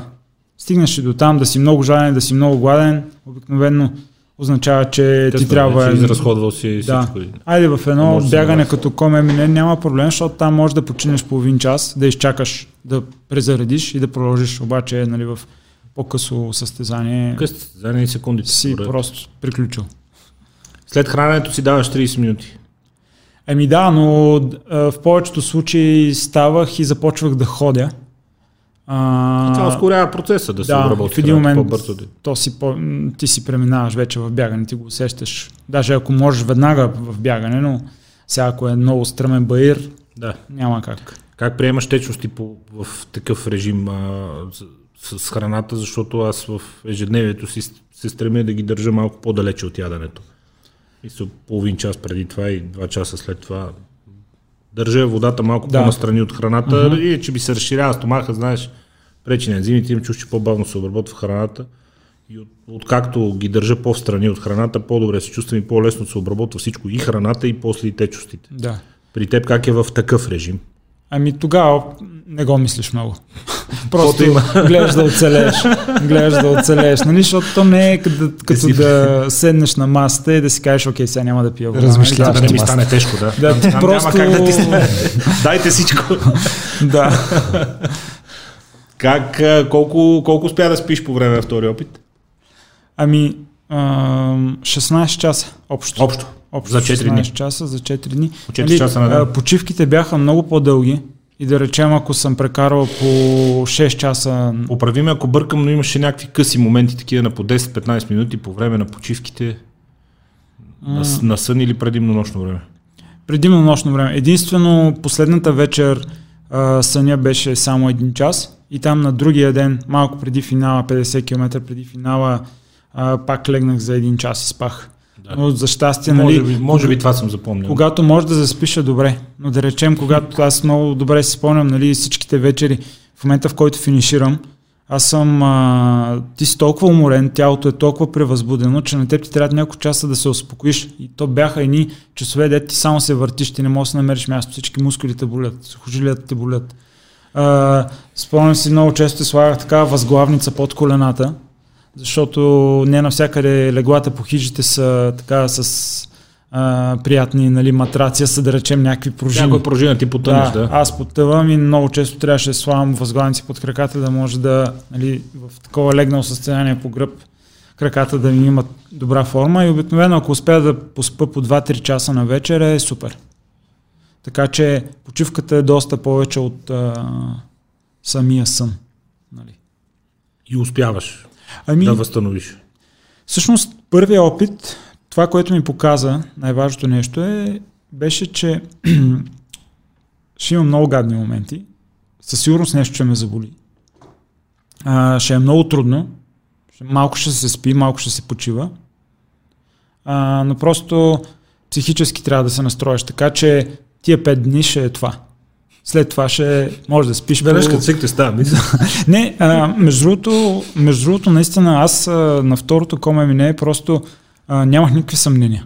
Стигнеш и до там да си много жаден, да си много гладен, обикновено означава, че ти трябва... Че изразходвал си Да. всичко. Айде в едно Може да бягане навакса. като коме мине няма проблем, защото там можеш да починеш половин час, да изчакаш да презаредиш и да продължиш. Обаче нали, в по-късо състезание Къст, за едни секунди. си добре. просто приключил. След храненето си даваш 30 минути. Еми да, но а, в повечето случаи ставах и започвах да ходя. А, Това ускорява процеса да се да, обработи в един момент по-бързо. то си по, ти си преминаваш вече в бягане, ти го усещаш. Даже ако можеш веднага в бягане, но сега ако е много стръмен баир, Да. няма как. Как приемаш течности по, в такъв режим а, с, с храната, защото аз в ежедневието си се стремя да ги държа малко по-далече от яденето. И са половин час преди това и два часа след това държа водата малко Да. по-настрани от храната и че би се разширява стомаха, знаеш, пречи на ензимите, им чуш, че по-бавно се обработва храната и от, откакто ги държа по-встрани от храната, по-добре се чувствам и по-лесно се обработва всичко, и храната, и после и течностите. Да. При теб как е в такъв режим? Ами тогава не го мислиш много. (laughs) Просто има. гледаш да оцелееш. Гледаш да оцелееш. Нали? Защото то не е като, като да седнеш на масата и да си кажеш, окей, сега няма да пия вода. Размишляваш. Нали? Да не ми стане тежко, да. Да, Там просто- Няма как да ти. Дайте всичко. (laughs) Да. Как, колко, колко успя да спиш по време на втори опит? Ами, а, 16 часа общо. Общо. Общо За 4 дни. 16 часа за 4 дни. Нали, По 4 часа на ден. Почивките бяха много по-дълги. И да речем, ако съм прекарал по 6 часа Поправи ме, ако бъркам, но имаше някакви къси моменти, такива на по 10-15 минути по време на почивките на, на сън или предимно нощно време. предимно нощно време. Единствено последната вечер а, съня беше само един час и там на другия ден, малко преди финала, 50 км преди финала, а, пак легнах за един час и спах. Да. Но за щастие, Може, нали, би, може би това съм запомнил. когато може да заспиш е добре, но да речем, когато аз много добре си спомням нали, всичките вечери, в момента в който финиширам, аз съм, а, ти си толкова уморен, тялото е толкова превъзбудено, че на теб ти трябва няколко часа да се успокоиш. И то бяха едни часове, дето ти само се въртиш, ти не можеш да намериш място, всички мускули те болят, сухожилията те болят. А, спомням си, много често слагах такава възглавница под колената, защото не навсякъде леглата по хижите са така с а, приятни нали, матраци, са да речем някакви пружини. Някой пружина ти потънеш, да. Да, аз потъвам и много често трябваше да слагам възглавници под краката, да може да, нали, в такова легнало състояние по гръб, краката да ми имат добра форма и обикновено ако успея да поспа по 2-3 часа на вечер е супер. Така че почивката е доста повече от а, самия сън. Нали. И успяваш Ами, да възстановиш. Всъщност, първият опит, това, което ми показа, най-важното нещо е, беше, че (clears throat) ще имам много гадни моменти. Със сигурност нещо ще ме заболи. А, ще е много трудно. Малко ще се спи, малко ще се почива. А, но просто психически трябва да се настроиш. Така че тия пет дни ще е това. След това ще може да спиш. Веднъж като цикте става, мисля. (laughs) не, а, между, другото, между другото, наистина, аз а, на второто коме ми не е просто а, нямах никакви съмнения.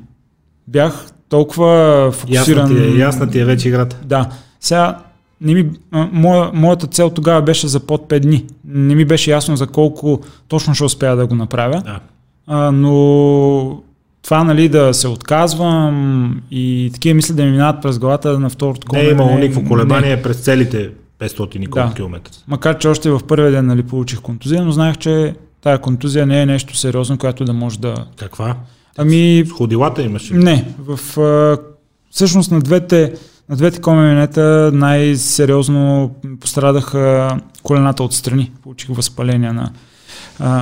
Бях толкова Ясна фокусиран. ти, е, ясна ти е вече играта. Да. Сега, не ми, моя, моята цел тогава беше за под 5 дни. Не ми беше ясно за колко точно ще успея да го направя. Да. А, но това, нали, да се отказвам и такива мисли да ми минават през главата на второто Не коме. е имало не- никакво не. колебание през целите 500 и Да. километра. Макар, че още в първия ден нали, получих контузия, но знаех, че тая контузия не е нещо сериозно, което да може да... Каква? Ами, В ходилата имаш ли? не. В, а, всъщност на двете, на двете коменета най-сериозно пострадаха колената отстрани. Получих възпаление на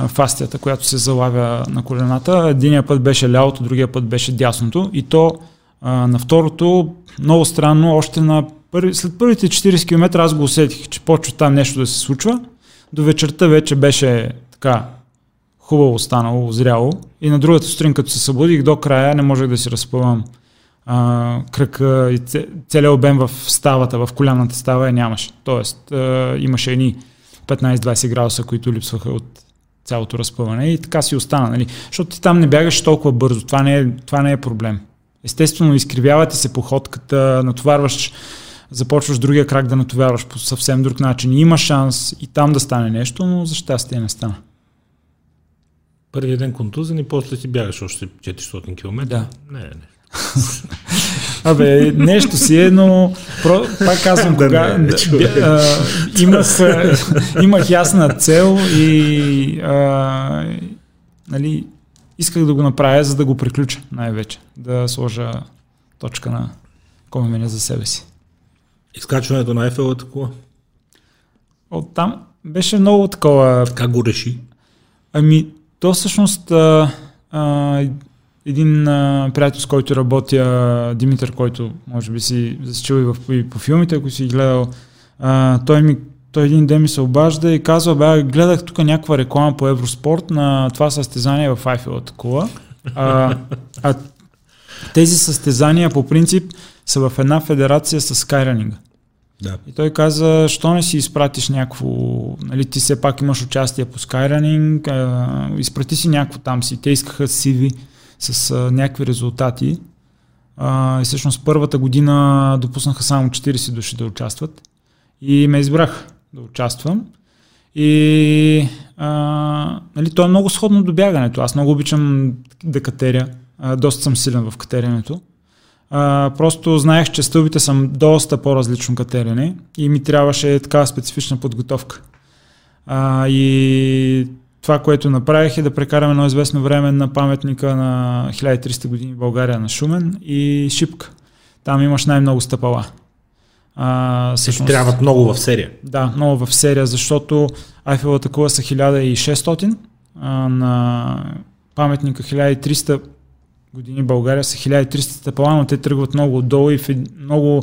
фастията, която се залавя на колената. Единия път беше лявото, другия път беше дясното. И то а, на второто, много странно, още на първи, след първите 40 км аз го усетих, че почва там нещо да се случва. До вечерта вече беше така хубаво станало, зряло. И на другата сутрин, като се събудих до края, не можех да си разпъвам кръка и це- целият обем в ставата, в коляната става я нямаше. Тоест, а, имаше едни 15-20 градуса, които липсваха от цялото разпъване и така си остана. Нали? Защото ти там не бягаш толкова бързо. Това не е, това не е проблем. Естествено, изкривява ти се походката, натоварваш, започваш другия крак да натоварваш по съвсем друг начин. Има шанс и там да стане нещо, но за щастие не стана. Първият ден контузен и после си бягаш още 400 км. Да. Не, не. (laughs) Абе, нещо си е, но про, пак казвам, Да кога, не, да, а, имах, а, имах ясна цел и а, нали, исках да го направя, за да го приключа най-вече. Да сложа точка на комене за себе си. Изкачването на Ефел е такова. От там беше много такова Как го реши? Ами, то всъщност а, а, един а, приятел, с който работя, Димитър, който може би си засичал и, в, и по филмите, ако си гледал, а, той, ми, той един ден ми се обажда и казва, бе, гледах тук някаква реклама по Евроспорт на това състезание в Айфелата кула. А, а тези състезания по принцип са в една федерация с скайранинга. Да. И той каза, що не си изпратиш някакво, нали, ти все пак имаш участие по Skyrunning, а, изпрати си някакво там си. Те искаха CV с а, някакви резултати. А, и всъщност първата година допуснаха само 40 души да участват. И ме избрах да участвам. И а, нали, то е много сходно до бягането. Аз много обичам да катеря. А, доста съм силен в катерянето. А, просто знаех, че стълбите са доста по-различно катерене и ми трябваше такава специфична подготовка. А, и това, което направих е да прекарам едно известно време на паметника на 1300 години България на Шумен и Шипка. Там имаш най-много стъпала. А, всъщност, трябват много в серия. Да, много в серия, защото Айфелата кула са 1600, а, на паметника 1300 години България са 1300 стъпала, но те тръгват много отдолу и много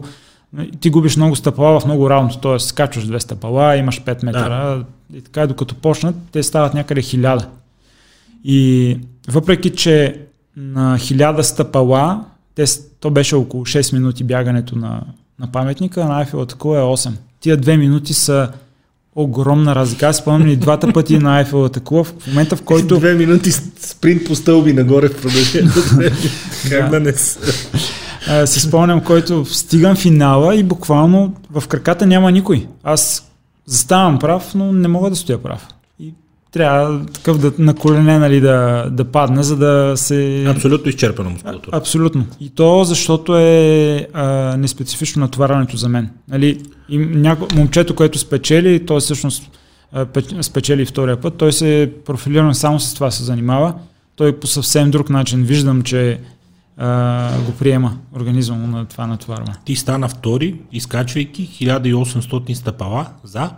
ти губиш много стъпала в много раунд, т.е. скачваш две стъпала, имаш 5 метра да. И така докато почнат, те стават някъде 1000. И въпреки, че на 1000 стъпала, те, то беше около 6 минути бягането на, на паметника, на Айфелата кула е 8. Тия две минути са огромна разлика. Аз спомням и двата пъти на Айфелата кула, в момента в който... Две минути спринт по стълби нагоре в продължението. (laughs) как да не си спомням, който стигам финала и буквално в краката няма никой. Аз заставам прав, но не мога да стоя прав трябва такъв да, на колене нали, да, да падне, за да се... Абсолютно изчерпана мускулатура. А, абсолютно. И то защото е а, неспецифично натоварването за мен. Нали, и няко... Момчето, което спечели, той всъщност а, спечели втория път, той се е профилиран само с това се занимава. Той по съвсем друг начин виждам, че а, го приема организма му на това натоварване. Ти стана втори, изкачвайки 1800 стъпала за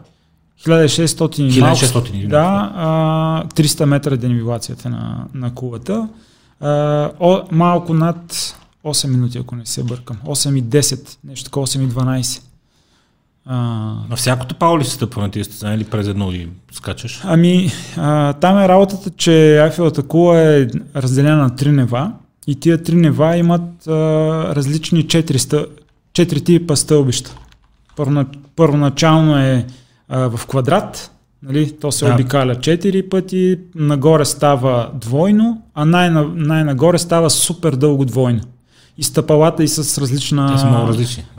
1600, 1600 малко, да, а, 300 метра денивилацията на, на кулата. А, о, малко над 8 минути, ако не се бъркам. 8 и 10, нещо такова 8 и 12. А, на всяко тъпало ли се стъпва на тези стезания или през едно и скачаш? Ами, а, там е работата, че Айфелата кула е разделена на три нева и тия три нева имат а, различни 4, стъ... 4 типа стълбища. Първоначално първоначално е а, в квадрат, нали, то се да. обикаля 4 пъти, нагоре става двойно, а най- най-нагоре става супер дълго двойно. И стъпалата и с различна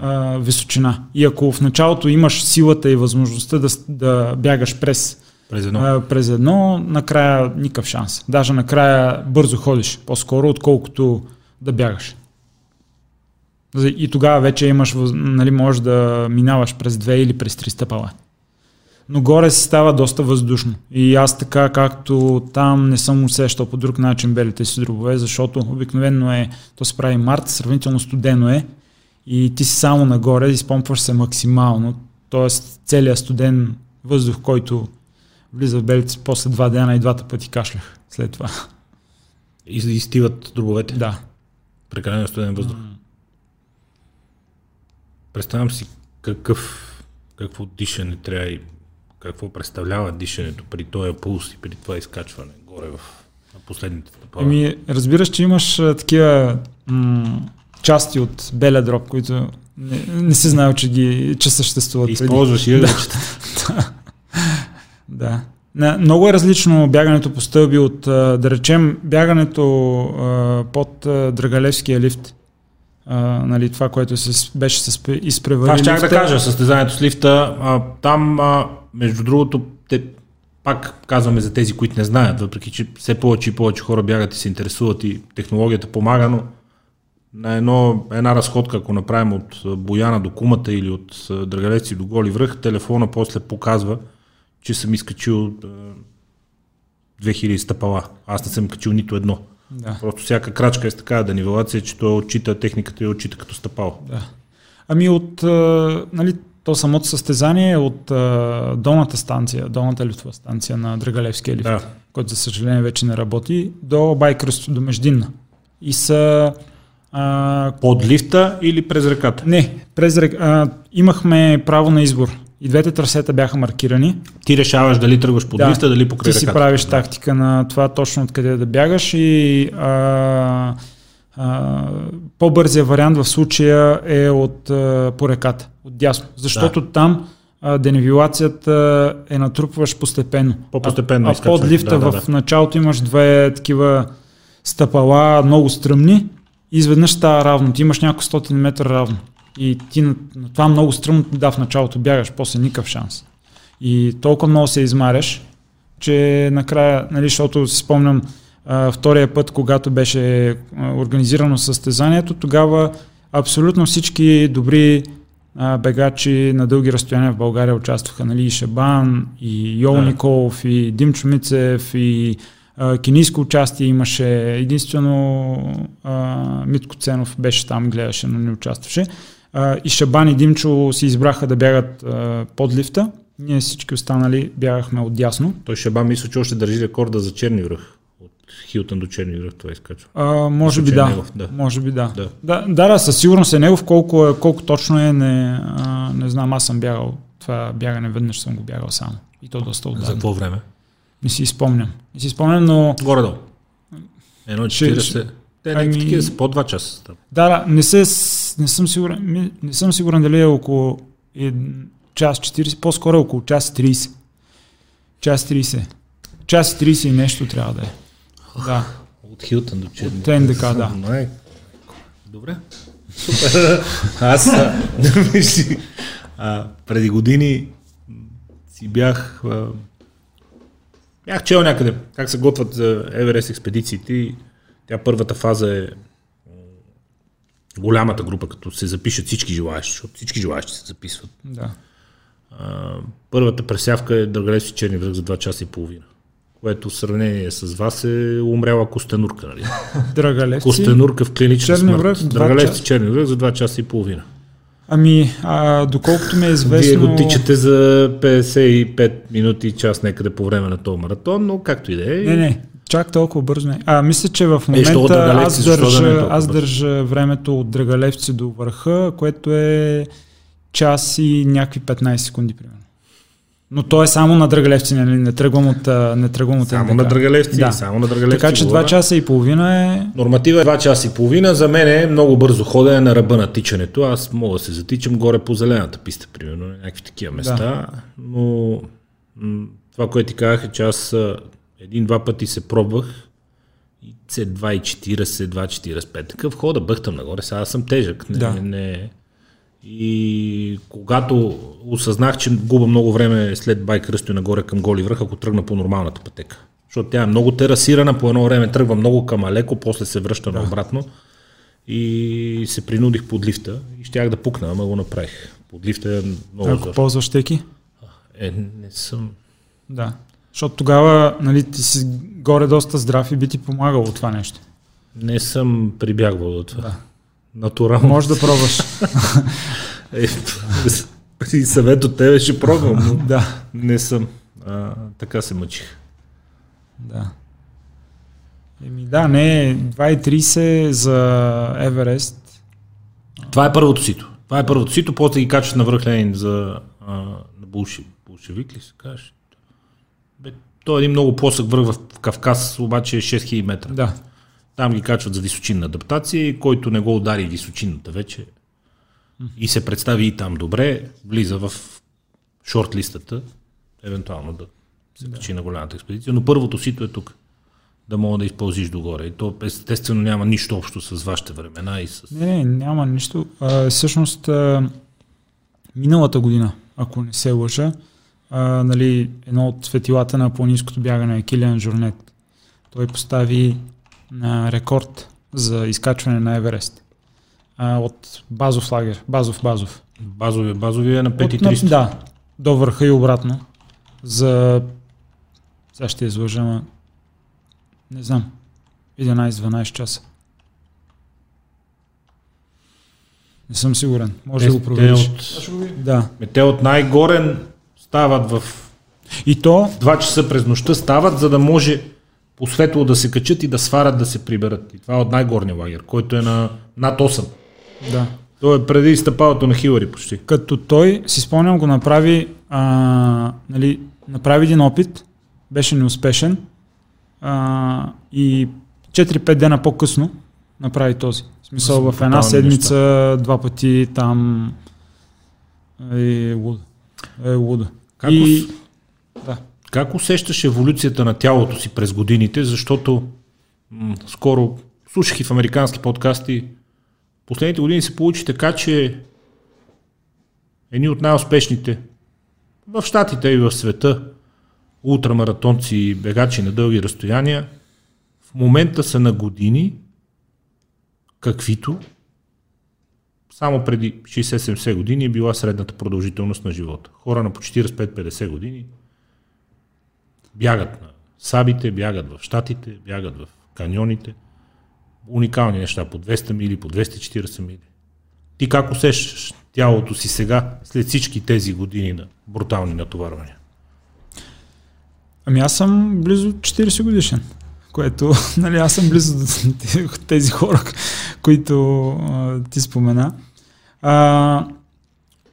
а, височина. И ако в началото имаш силата и възможността да, да бягаш през, през, едно. А, през едно, накрая никакъв шанс. Даже накрая бързо ходиш, по-скоро, отколкото да бягаш. И тогава вече имаш, нали, можеш да минаваш през две или през три стъпала но горе си става доста въздушно. И аз така, както там не съм усещал по друг начин белите си дробове, защото обикновено е, то се прави март, сравнително студено е и ти си само нагоре, изпомпваш се максимално, т.е. целият студен въздух, който влиза в белите си после два дена и двата пъти кашлях след това. И изтиват дробовете? Да. Прекалено студен въздух. Mm. Представям си какъв, какво дишане трябва и какво представлява дишането при този пулс и при това изкачване горе в на последните стъпала? Еми, разбираш, че имаш а, такива м- части от белия дроб, които не, не си знаел, че, ги, че съществуват. Използваш и (laughs) да. да. Не, много е различно бягането по стълби от, да речем, бягането под Драгалевския лифт. А, нали, това, което се, беше с изпревари. Аз щях да кажа, състезанието с лифта, а, там а, между другото, те пак казваме за тези, които не знаят, въпреки че все повече и повече хора бягат и се интересуват и технологията помага, но на едно, една разходка, ако направим от Бояна до Кумата или от Драгалеци до Голи връх, телефона после показва, че съм изкачил 2000 стъпала. Аз не съм качил нито едно. Да. Просто всяка крачка е с такава денивелация, че той отчита техниката и отчита като стъпало. Да. Ами от, нали, то самото състезание е от а, долната станция, долната лифтова станция на Драгалевския лифт, да. който за съжаление вече не работи, до Байкръсто, до Междинна. И са... А, Под лифта или през реката? Не, през река. Имахме право на избор. И двете трасета бяха маркирани. Ти решаваш дали тръгваш под да, лифта, дали покрай Ти си правиш тактика на това точно откъде да бягаш и а, а, по-бързия вариант в случая е от а, по реката, от дясно. Защото да. там а, денивилацията е натрупваш постепенно. По-постепенно А, а под лифта да, да, в началото имаш две такива стъпала, много стръмни, изведнъж става равно. Ти имаш няколко стотин метра равно. И ти на, на това много стръмно, да, в началото бягаш, после никакъв шанс. И толкова много се измаряш, че накрая, нали, защото си спомням а, втория път, когато беше а, организирано състезанието, тогава абсолютно всички добри а, бегачи на дълги разстояния в България участваха. Нали, и Шабан, и Йол Да. Николов, и Димчо Мицев, и а, кинийско участие имаше. Единствено а, Митко Ценов беше там, гледаше, но не участваше. А, и Шабан и Димчо си избраха да бягат а, под лифта. Ние всички останали бягахме отдясно. Той Шаба мисля, че още държи рекорда за черни връх. От Хилтън до черни връх това изкачва. А, може би е да. негов, да. Може би да. Да. Да, да, да, със сигурност е негов. Колко, е, колко точно е, не, а, не знам. Аз съм бягал. Това бягане веднъж съм го бягал само. И то доста За отдавна. какво време? Не си спомням. Не си спомням, но Горе-долу. Едно Ще- 40. ще- Те ами- такива са по 2 часа. да, да, не, се, не, съм сигурен, не съм сигурен дали е около час 40, по-скоро е около час 30. Час 30. Час и 30 и нещо трябва да е. Да. От Хилтън до черни. От НДК, да. Най- Добре. Супер. Аз а, (laughs) а, преди години си бях а, бях чел някъде как се готвят за Еверест експедициите тя първата фаза е голямата група, като се запишат всички желаящи, защото всички желаящи се записват. да. А, първата пресявка е Драгалевски черни връх за 2 часа и половина. Което в сравнение с вас е умряла Костенурка, нали? (laughs) Драгалевци. Костенурка в клинична Черни смърт. връх, два Драгалевци черни връх за 2 часа и половина. Ами, а, доколкото ми е известно... Вие го тичате за 55 минути и час някъде по време на този маратон, но както и да е. Не, не, чак толкова бързо не. А, мисля, че в Е, момента Драгалевци, аз защо да не е държа, аз държа времето от Драгалевци до върха, което е час и някакви 15 секунди, примерно. Но то е само на Драгалевци, нали? не тръгвам от, не тръгвам от Само НДК. на Драгалевци, Да. само на Драгалевци. Така че 2 говоря. часа и половина е... Норматива е 2 часа и половина. За мен е много бързо ходене на ръба на тичането. Аз мога да се затичам горе по зелената писта, примерно, някакви такива места. Но м- това, което ти казах е, че аз един-два пъти се пробвах и се 2,40, 2,45. Такъв хода бъхтам нагоре. Сега съм тежък. Не, Да. не, не. И когато осъзнах, че губа много време след байк ръсто нагоре към голи връх, ако тръгна по нормалната пътека. Защото тя е много терасирана, по едно време тръгва много към алеко, после се връща да. наобратно. И се принудих под лифта и щях да пукна, ама го направих. Под лифта е много Ако ползваш теки? Е, не съм. Да. Защото тогава нали, ти си горе доста здрав и би ти помагало това нещо. Не съм прибягвал до това. Да. Натурално. Може да пробваш. (laughs) Е, при съвет от тебе ще пробвам, но да. не съм. А, така се мъчих. Да. Еми да, не, 2,30 за Еверест. Това е първото сито. Това е първото сито, после ги качват на връх Ленин за а, на Булши, Булшевик ли се кажеш? Бе, той е един много плосък връх в Кавказ, обаче е 6000 метра. Да. Там ги качват за височинна адаптация и който не го удари височинната вече и се представи и там добре, влиза в шорт листата, евентуално да се качи на голямата експедиция. Но първото сито е тук. Да мога да изпълзиш догоре. И то естествено няма нищо общо с вашите времена и с... Не, не, няма нищо. А, всъщност, а, миналата година, ако не се лъжа, а, нали, едно от светилата на планинското бягане е Килиан Журнет. Той постави а, рекорд за изкачване на Еверест. А, от базов лагер, базов-базов. Базови, базови е на От, 5300. на- да, до върха и обратно. За... Сега ще излъжа, ама... Не знам. 11-12 часа. Не съм сигурен. Може да го Те провериш. от, Да. ме, те от най-горен стават в И то, 2 часа през нощта, стават, за да може по светло да се качат и да сварят да се приберат. И това е от най-горния лагер, който е на над 8. да. Той е преди стъпалото на Хилари почти. Като той, си спомням, го направи, а, нали, направи един опит, беше неуспешен а, и 4-5 дена по-късно направи този. В смисъл в една седмица, два пъти там е лудо. Е лудо. Как, И, ус- да. как усещаш еволюцията на тялото си през годините, защото м- скоро слушах и в американски подкасти, последните години се получи така, че едни от най-успешните в Штатите и в света ултрамаратонци и бегачи на дълги разстояния в момента са на години, каквито само преди 60-70 години е била средната продължителност на живота. Хора на по 45-50 години бягат на сабите, бягат в щатите, бягат в каньоните. Уникални неща, по 200 мили, по 240 мили. Ти как усещаш тялото си сега, след всички тези години на брутални натоварвания? Ами аз съм близо 40 годишен, което, (laughs) нали, аз съм близо до тези хора, които а, ти спомена. А,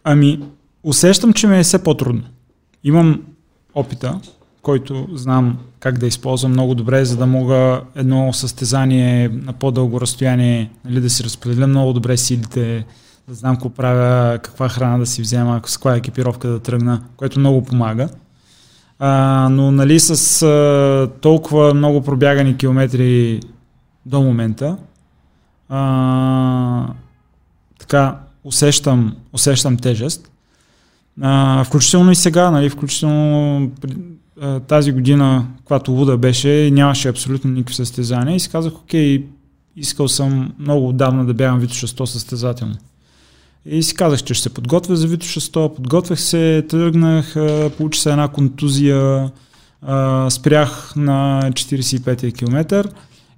ами, усещам, че ми е все по-трудно. Имам опита, който знам как да използвам много добре, за да мога едно състезание на по-дълго разстояние нали, да си разпределя много добре силите, да знам какво правя, каква храна да си взема, с каква екипировка да тръгна, което много помага. А, но нали с а, толкова много пробягани километри до момента, а, така усещам, усещам тежест. А, включително и сега, нали, включително а, тази година, когато луда беше, нямаше абсолютно никакви състезания и си казах, окей, искал съм много отдавна да бягам Витоша 100 състезателно. И си казах, че ще се подготвя за Витоша 100, подготвях се, тръгнах, получи се една контузия, а, спрях на 45 км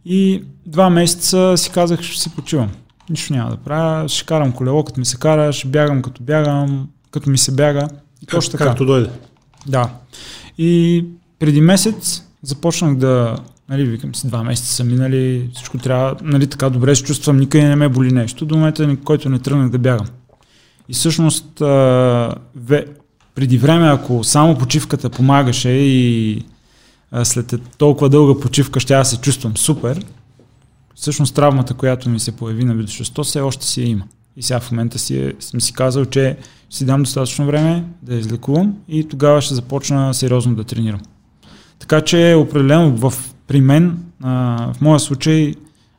и два месеца си казах, ще си почивам. Нищо няма да правя, ще карам колело, като ми се кара, ще бягам като бягам, като ми се бяга. И точно така. Както дойде. Да. И преди месец започнах да, нали, викам си, два месеца са минали, всичко трябва, нали, така добре се чувствам, никъде не ме боли нещо, до момента, който не тръгнах да бягам. И всъщност, а, ве, преди време, ако само почивката помагаше и а, след толкова дълга почивка ще аз се чувствам супер, всъщност травмата, която ми се появи на видошесто, все още си я има. И сега в момента си, е, съм си казал, че ще си дам достатъчно време да излекувам и тогава ще започна сериозно да тренирам. Така че определено в, при мен, а, в моя случай,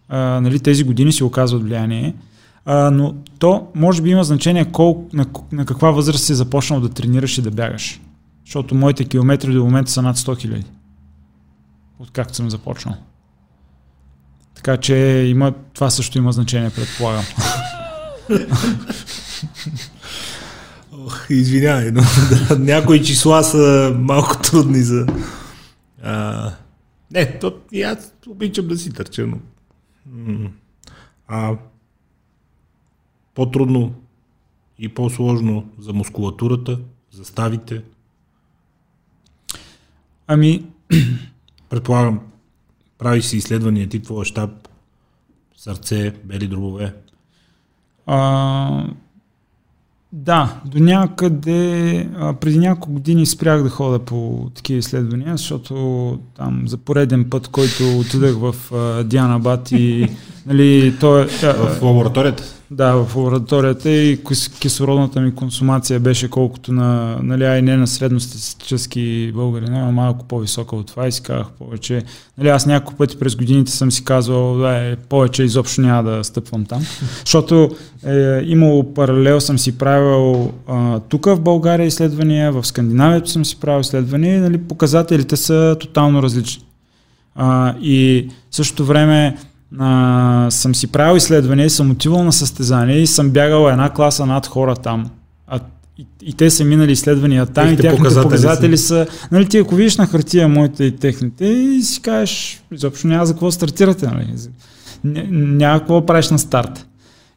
а, нали, тези години си оказват влияние, а, но то може би има значение кол, на, на каква възраст си започнал да тренираш и да бягаш. Защото моите километри до момента са над 100 хиляди. Откакто съм започнал. Така че има, това също има значение, предполагам. Ох, извинявай, но (laughs) да, някои числа са малко трудни за... А, не, то и аз обичам да си търча, но... А, по-трудно и по-сложно за мускулатурата, за ставите. Ами, Предполагам, прави си изследвания ти твоя щаб, сърце, бели дробове. А, да, до някъде, а, преди няколко години спрях да хода по такива изследвания, защото там за пореден път, който отидах в а, Диана Бат и нали, то е, В лабораторията? Да, в лабораторията и кис- кислородната ми консумация беше колкото на, нали, ай не на средностатистически българин, а малко по-висока от това и си казах повече. Нали, аз няколко пъти през годините съм си казвал, да, е, повече изобщо няма да стъпвам там, (laughs) защото е, имало паралел съм си правил а, тук в България изследвания, в Скандинавията съм си правил изследвания и нали, показателите са тотално различни. А, и същото време а, съм си правил изследвания, съм отивал на състезание и съм бягал една класа над хора там. А, и, и те са минали изследвания там Техните и тяхните показатели показатели, са... Нали, ти ако видиш на хартия моите и техните и си кажеш, изобщо няма за какво стартирате. Нали? Ня- Няма какво правиш на старт.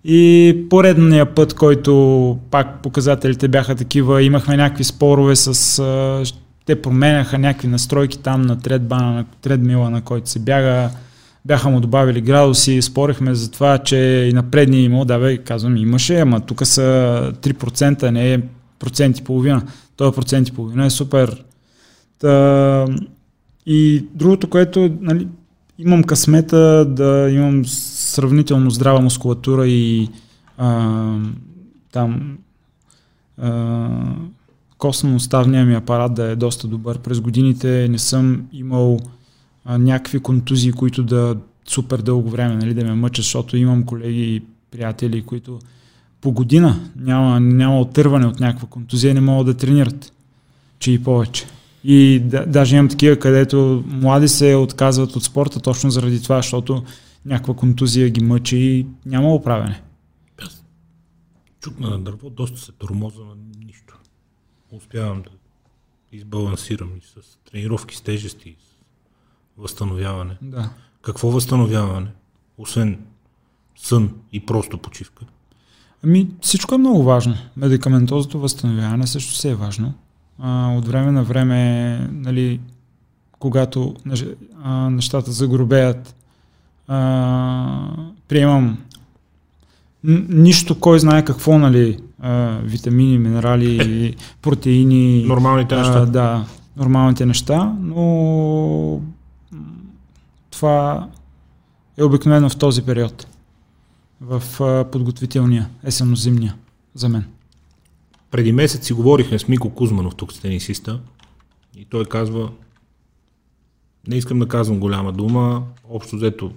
И поредния път, който пак показателите бяха такива, имахме някакви спорове с... а, те променяха някакви настройки там на тредбана, на тредмила, на който се бяга бяха му добавили градуси, спорихме за това, че и на предния имал, да бе, казвам, имаше, ама тук са 3%, не е процент и половина. Той процент и половина е супер. Та, и другото, което нали, имам късмета да имам сравнително здрава мускулатура и а, там а, костно-ставния ми апарат да е доста добър. През годините не съм имал някакви контузии, които да супер дълго време нали, да ме мъчат, защото имам колеги и приятели, които по година няма, няма отърване от някаква контузия, не могат да тренират, че и повече. И да, даже имам такива, където млади се отказват от спорта точно заради това, защото някаква контузия ги мъчи и няма оправяне. Чукна на дърво, доста се тормоза на нищо. Успявам да избалансирам и с тренировки с тежести, възстановяване. Да. Какво възстановяване? Освен сън и просто почивка. Ами всичко е много важно. Медикаментозното възстановяване също се е важно. А, от време на време, нали, когато а, нещата загробеят, а, приемам нищо, кой знае какво, нали, а, витамини, минерали, (laughs) протеини. Нормалните неща. А, да, нормалните неща, но това е обикновено в този период, в подготвителния, есенно-зимния, за мен. Преди месец си говорихме с Мико Кузманов, тук с тенисиста, и той казва, не искам да казвам голяма дума, общо взето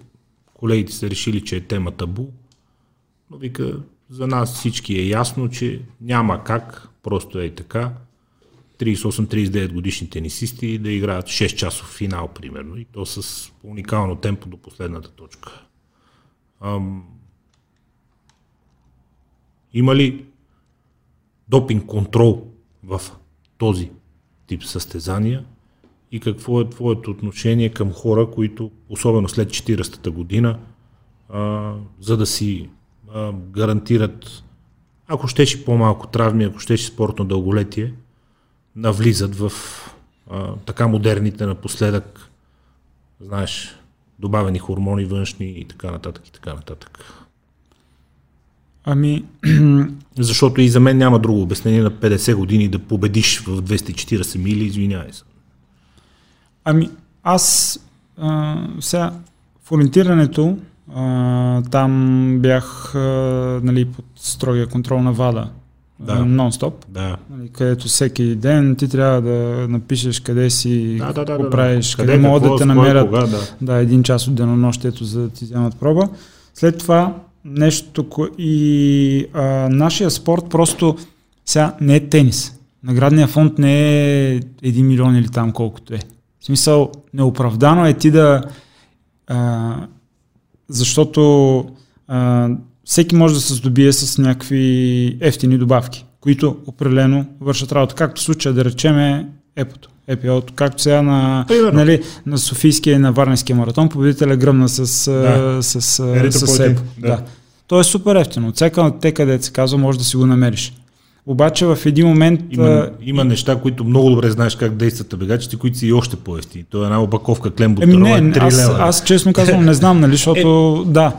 колегите са решили, че е тема табу, но вика, за нас всички е ясно, че няма как, просто е и така, 38-39 годишни тенисисти да играят 6 часов финал, примерно, и то с уникално темпо до последната точка. Ам... Има ли допинг контрол в този тип състезания и какво е твоето отношение към хора, които, особено след 40-та година, а, за да си а, гарантират, ако щеше по-малко травми, ако щеше спортно дълголетие, навлизат в а, така модерните напоследък, знаеш, добавени хормони външни и така нататък и така нататък. Ами... (clears throat) Защото и за мен няма друго обяснение на 50 години да победиш в 240 мили, извинявай се. Ами, аз а, сега в ориентирането а, там бях а, нали, под строгия контрол на ВАДА. Да. нон-стоп, да. Нали, където всеки ден ти трябва да напишеш къде си, да, да, да, какво да, правиш, къде, къде, могат да те намерят кога, да. да, един час от денонощието, за да ти вземат проба. След това нещо и а, нашия спорт просто сега не е тенис. Наградния фонд не е 1 милион или там колкото е. В смисъл, неоправдано е ти да... А, защото а, всеки може да се здобие с някакви ефтини добавки, които определено вършат работа. Както случая да речеме епото. ЕПО, както сега на, нали, на Софийския и на Варненския маратон, победителя гръмна с, да. с, с, с ЕПО. Да. да. То е супер ефтино. От всяка те, къде се казва, може да си го намериш. Обаче в един момент... Има, има неща, които много добре знаеш как действат бегачите, които си и още по-ефти. То е една опаковка клембутарова Еми не, е 3 аз, лева. Аз честно казвам не знам, нали, защото е... да.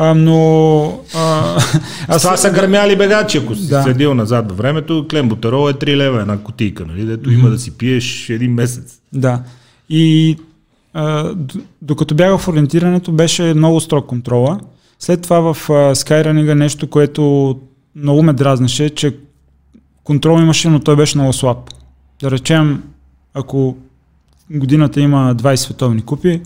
А, но... А, (laughs) аз... Това са гърмяли бегачи, ако си да. следил назад във времето, клембутарол е 3 лева, една кутийка, нали, дето mm-hmm. има да си пиеш един месец. Да. И а, докато бях в ориентирането, беше много строг контрола. След това в Skyrunning нещо, което много ме дразнеше, че контрол имаше, но той беше много слаб. Да речем, ако годината има 20 световни купи,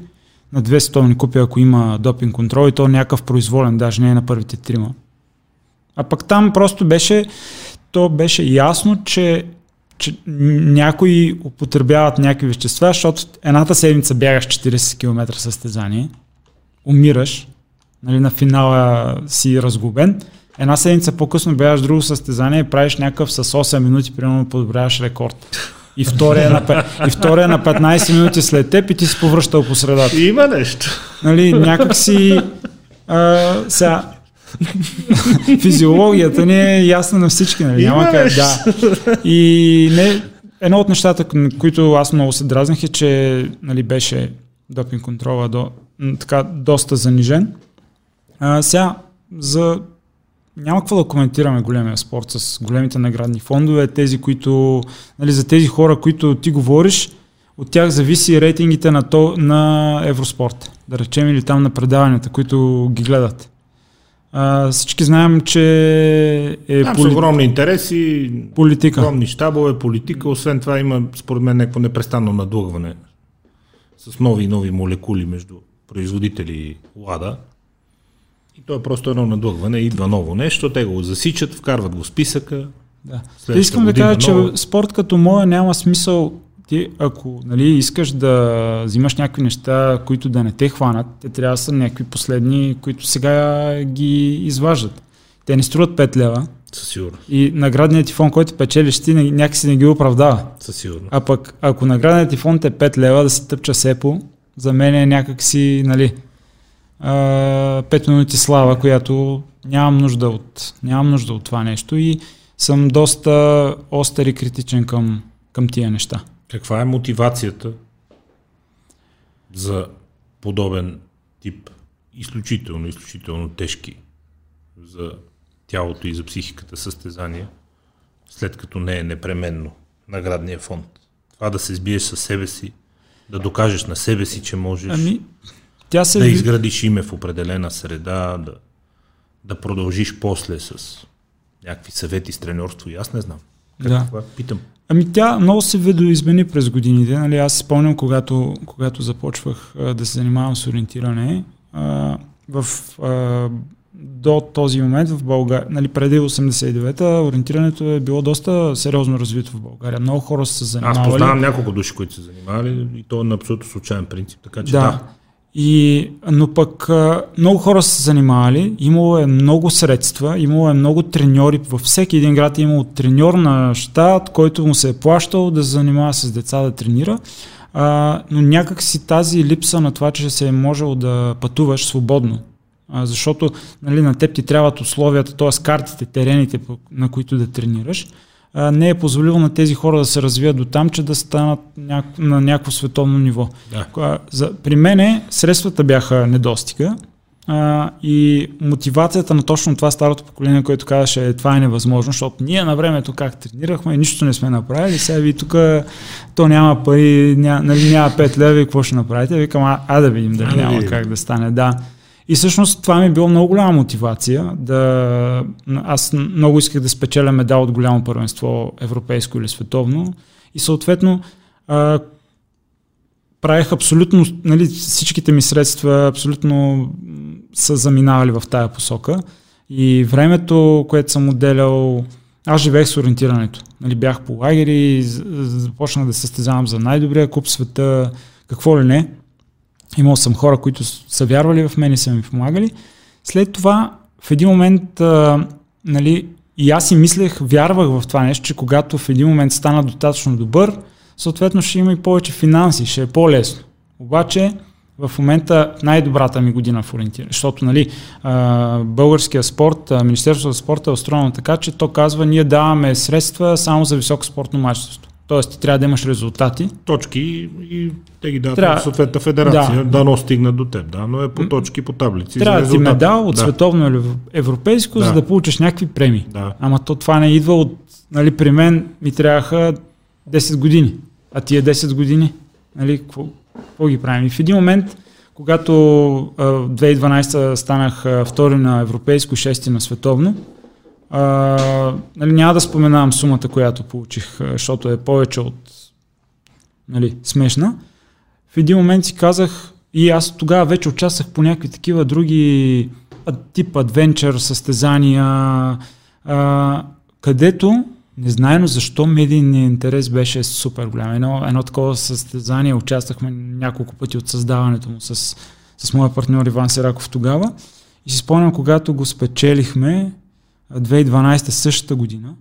на две световни купи, ако има допинг контрол и то някакъв произволен, даже не е на първите трима. А пък там просто беше, то беше ясно, че, че някои употребяват някакви вещества, защото едната седмица бягаш 40 км състезание, умираш, нали, на финала си разгубен, една седмица по-късно бягаш друго състезание и правиш някакъв с 8 минути, примерно подобряваш рекорд. И втория, на, и втория на 15 минути след теб и ти си повръщал по средата. Има нещо. Нали, някак си а, сега, физиологията ни е ясна на всички. Нали? Няма как, да. И не, едно от нещата, които аз много се дразних е, че нали, беше допинг контрола до, така, доста занижен. А, сега, за няма какво да коментираме големия спорт с големите наградни фондове, тези, които, нали, за тези хора, които ти говориш, от тях зависи рейтингите на, то, на Евроспорт. да речем, или там на предаванията, които ги гледат. А, всички знаем, че е Там са огромни интереси, политика. огромни щабове, политика. Освен това има, според мен, някакво непрестанно надлъгване с нови и нови молекули между производители и лада. То е просто едно надлъгване. Идва ново нещо, те го засичат, вкарват го в списъка. Да. Следващата Искам да кажа, че спорт като моя няма смисъл. Ти, ако нали, искаш да взимаш някакви неща, които да не те хванат, те трябва да са някакви последни, които сега ги изваждат. Те не струват 5 лева Със сигурност. и наградният ти фон, който печелиш ти, някакси не ги оправдава. Със сигурност. А пък, ако наградният ти фонд е 5 лева да се тъпча сепо, за мен е някакси, нали, а, 5 минути слава, която нямам нужда от, нямам нужда от това нещо и съм доста остър и критичен към, към тия неща. Каква е мотивацията за подобен тип изключително, изключително тежки за тялото и за психиката състезания, след като не е непременно наградния фонд? Това да се сбиеш със себе си, да докажеш на себе си, че можеш Ами, тя се... да изградиш име в определена среда, да, да продължиш после с някакви съвети с треньорство и аз не знам. Да. Каква? Питам. Ами тя много се видоизмени през годините. Нали, аз спомням, когато, когато започвах а, да се занимавам с ориентиране, а, в, а, до този момент в България, нали, преди 89-та, ориентирането е било доста сериозно развито в България. Много хора са се Аз занимавали. познавам няколко души, които са занимавали и то е на абсолютно случайен принцип, така че да. Да. И, но пък много хора са се занимавали, имало е много средства, имало е много треньори, във всеки един град е имало треньор на щат, който му се е плащал да се занимава с деца да тренира. А, но някак си тази липса на това, че се е можело да пътуваш свободно. А, защото нали, на теб ти трябват условията, т.е. картите, терените, на които да тренираш, не е позволило на тези хора да се развият до там, че да станат няк... на някакво световно ниво. Да. За, при мене средствата бяха недостига а, и мотивацията на точно това старото поколение, което казваше, е, това е невъзможно, защото ние на времето как тренирахме, нищо не сме направили, сега ви тук то няма пари, ня, нали, няма 5 лева и какво ще направите? Викам, а, а да видим дали да няма как да стане. Да. И всъщност това ми е било много голяма мотивация. Да... Аз много исках да спечеля медал от голямо първенство, европейско или световно. И съответно а, правех абсолютно, нали, всичките ми средства абсолютно са заминавали в тая посока. И времето, което съм отделял, аз живеех с ориентирането. Нали, бях по лагери, започнах да състезавам за най-добрия куп света, какво ли не. Имал съм хора, които са вярвали в мен и са ми помагали. След това, в един момент, а, нали, и аз си мислех, вярвах в това нещо, че когато в един момент стана достатъчно добър, съответно ще има и повече финанси, ще е по-лесно. Обаче, в момента най-добрата ми година в ориентиране, защото нали, българския спорт, Министерството за спорта е устроено така, че то казва, ние даваме средства само за високо спортно майсторство. Тоест, ти трябва да имаш резултати, Точки и, и те ги дават Трябва- на съответната федерация. Да. Да. Дано стигнат до теб, да, но е по точки, по таблици. Трябва да ти медал от да. световно или европейско, Да. за да получиш някакви премии. Да. Ама то това не идва от... Нали, при мен ми трябваха 10 години. А тия 10 години, нали, какво, какво ги правим? И в един момент, когато а, 2012 станах а, втори на европейско, шести на световно, а, нали, няма да споменавам сумата, която получих, защото е повече от нали, смешна. В един момент си казах, и аз тогава вече участвах по някакви такива други тип адвенчър, състезания, а, където незнайно защо медийният интерес беше супер голям. Едно, едно такова състезание участвахме няколко пъти от създаването му с, с моя партньор Иван Сираков тогава. И си спомням, когато го спечелихме 2012 същата година,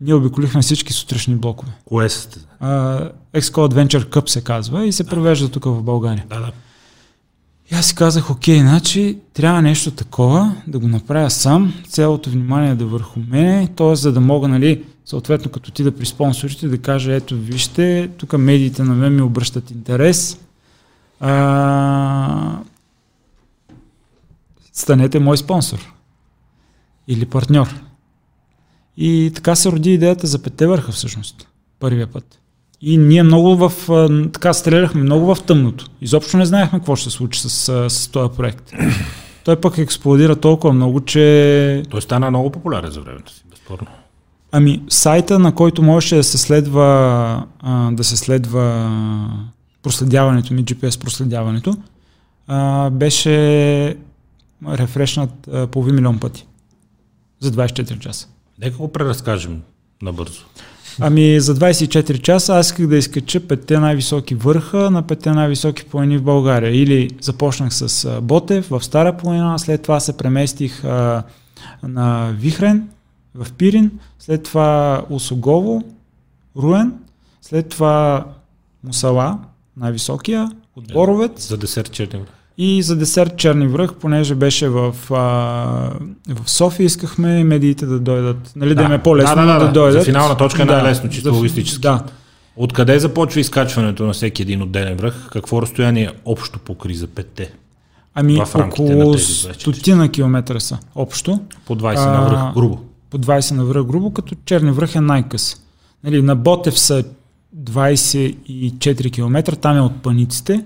ние обиколихме всички сутрешни блокове. Кое е? Uh, Exco Adventure Cup се казва и се провежда тук в България. Да, да. И аз си казах, окей, значи трябва нещо такова, да го направя сам, цялото внимание да е върху мене, т.е. за да мога, нали, съответно като ти да при спонсорите да кажа, ето вижте, тук медиите на мен ми обръщат интерес, а, станете мой спонсор или партньор. И така се роди идеята за пете върха всъщност, първия път. И ние много в, така стреляхме много в тъмното. Изобщо не знаехме какво ще се случи с, с този проект. (clears throat) Той пък експлодира толкова много, че... Той стана много популярен за времето си, безспорно. Ами, сайта, на който можеше да се следва, а, да се следва проследяването ми, GPS проследяването, а, беше рефрешнат а, половин милион пъти. За 24 часа. Нека го преразкажем набързо. Ами за 24 часа аз исках да изкача петте най-високи върха на петте най-високи планини в България. Или започнах с Ботев в Стара планина, след това се преместих а, на Вихрен в Пирин, след това Усогово, Руен, след това Мусала, най-високия, от Боровец За десерт черни връх. И за десерт Черни връх, понеже беше в, а, в София, искахме медиите да дойдат, нали, да, Да. им е по-лесно Да, да, да, да. дойдат. За финална точка е Да, най-лесно, чисто за- логистически. Да, Откъде започва изкачването на всеки един отделен връх? Какво разстояние общо покри за петте? ами около тези 24 стотина километра са общо. По 20 А, на връх, грубо. по 20 на връх грубо, като Черни връх е най-къс. Нали, на Ботев са 24 км, там е от паниците,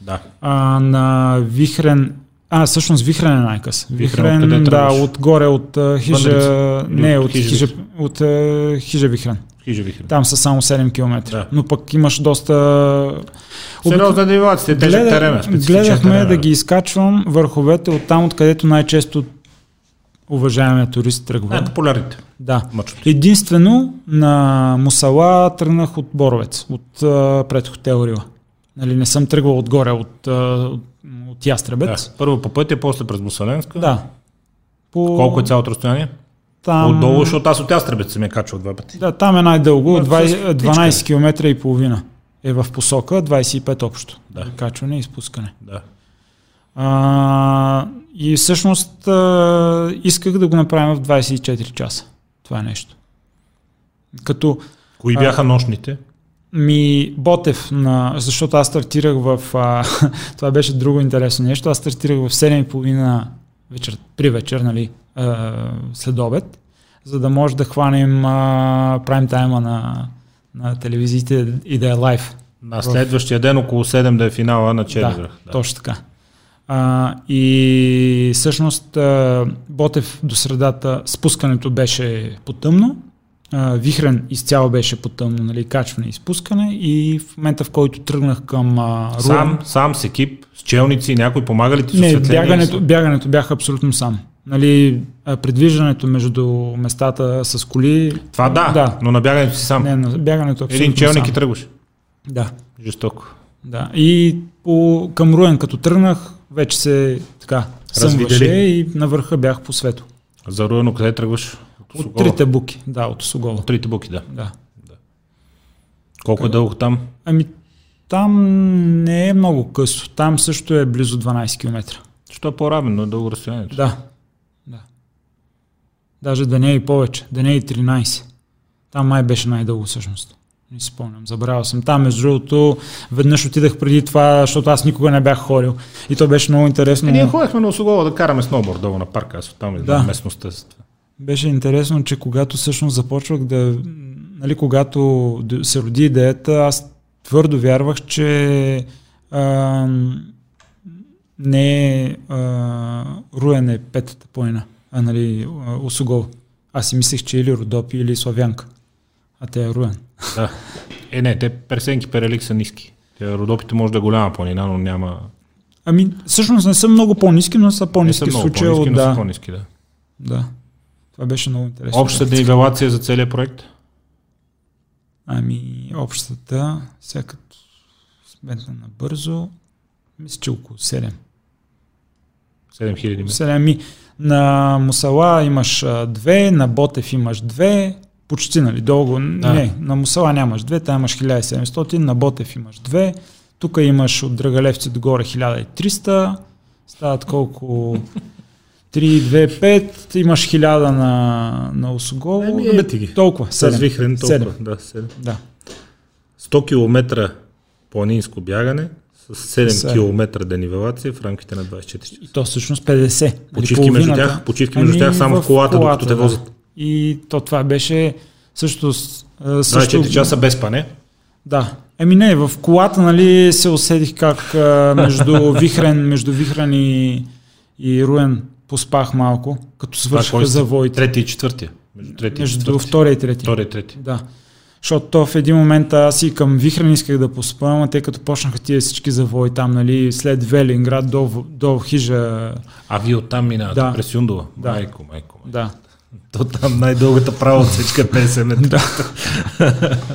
Да. а на Вихрен, а всъщност Вихрен е най-къс. Вихрен Вихрен, да, отгоре от хижа, Въндрица. не, От Хижа хижа, от хижа Вихрен. Хижа вихрен. Там са само 7 км. Да. Но пък имаш доста... Сериозна девалация, тежък Гледа- терен, гледахме терен, да ги изкачвам върховете от там, откъдето най-често уважаемия турист тръгва. Най-популярните Да. мачове. Единствено на Мусала тръгнах от Боровец, от а, пред хотел Рила. Нали, не съм тръгвал отгоре, от, а, от, от Да. Ястребец. Първо по пътя, после през Мусаленска. Да. По... Колко е цялото разстояние? Там... Отдолу, защото аз от Ястребец се ми е качвал два пъти. Да, там е най-дълго, Ма, с 20, птичка. 12 км и половина е в посока, 25 общо. Да. Качване и спускане. Да. А, и всъщност а, исках да го направим в 24 часа. Това е нещо. Като Кои А. бяха нощните? Ми Ботев, на, защото аз стартирах в... А, (laughs) това беше друго интересно нещо. Аз стартирах в 7.30 вечер, при вечер, нали, а, след обед, за да може да хванем а, прайм тайма на, на телевизиите и да е лайв. На следващия ден около 7 да е финала на Черни Да. Да. точно така. А, и всъщност а, Ботев до средата спускането беше потъмно, а, Вихрен изцяло беше потъмно, нали, качване и спускане и в момента в който тръгнах към а, Руен, Сам, сам с екип, с челници, някой помага ли ти с не, бягането, бягането бях абсолютно сам. Нали, предвиждането между местата с коли, Това да, Да. но на бягането си сам. не, на бягането абсолютно Един челник сам. и тръгваш. Да. Жестоко. Да. И по, към Руен, като тръгнах, вече се така съмваше и на върха бях по свето. За Руено къде тръгваш? От, От трите буки, да, от Сокола. От трите буки, да. Да. Колко е дълго там? Ами там не е много късо. Там също е близо 12 км. Що е по-равен, но е дълго разстоянието. Да. да. Даже да не е и повече. Да не е и 13. Там май беше най-дълго всъщност. Не си спомням, забравял съм. Там, между другото, веднъж отидах преди това, защото аз никога не бях ходил. И то беше много интересно. Е, ние ходихме на Осогола да караме сноуборд долу на парка, аз оттам да. Да. местността. Беше интересно, че когато всъщност започвах да... Нали, когато се роди идеята, аз твърдо вярвах, че а, не е а, Руен е петата планина, а нали, а, Осогол. Аз си мислех, че или Родопи, или Славянка. А те е Руен. Да. Е, не, те персенки перелик са ниски. Те родопите може да е голяма планина, но няма... Ами, всъщност не са много по-низки, но са Не по-низки са в случая. по-ниски, от- но са Да, по-ниски, да. да. Това беше много интересно. Общата нивелация за целият проект? Ами, общата, сега като сметна набързо, мисля, че около 7. 7000 метра. 7 ми. На Мусала имаш а, две, на Ботев имаш две, почти, нали, дълго. Да. Не, на Мусала нямаш две, там имаш 1700, на Ботев имаш две, тук имаш от Драгалевци догоре 1300, стават колко... (laughs) 3, 2, 5, имаш 1000 на, на Осогово. Еми, ебете ги. Толкова, С 7. вихрен толкова. Седем. Да, 7. Да. 100 км планинско бягане с 7 Седем. км денивелация в рамките на 24 часа. И то всъщност 50. Нали, Почивки между тях, почивки между Ами, тях само в колата, докато те да. возят. И то това беше също... също 24 часа без пане. Да. Еми не, в колата нали, се усетих как между (laughs) Вихрен, между Вихрен и, и Руен поспах малко, като свършиха завоите. Трети и четвъртия. Между, трети между и втория и трети. Втория и трети. Да. Защото то в един момент аз и към Вихрен исках да поспам, а те като почнаха тия всички завои там, нали, след Велинград до, до хижа. А вие оттам минавате Да. през Юндова? Да. Майко, майко. майко. Да. (laughs) То там най-дългата права отсечка 50 метра. Да. (laughs)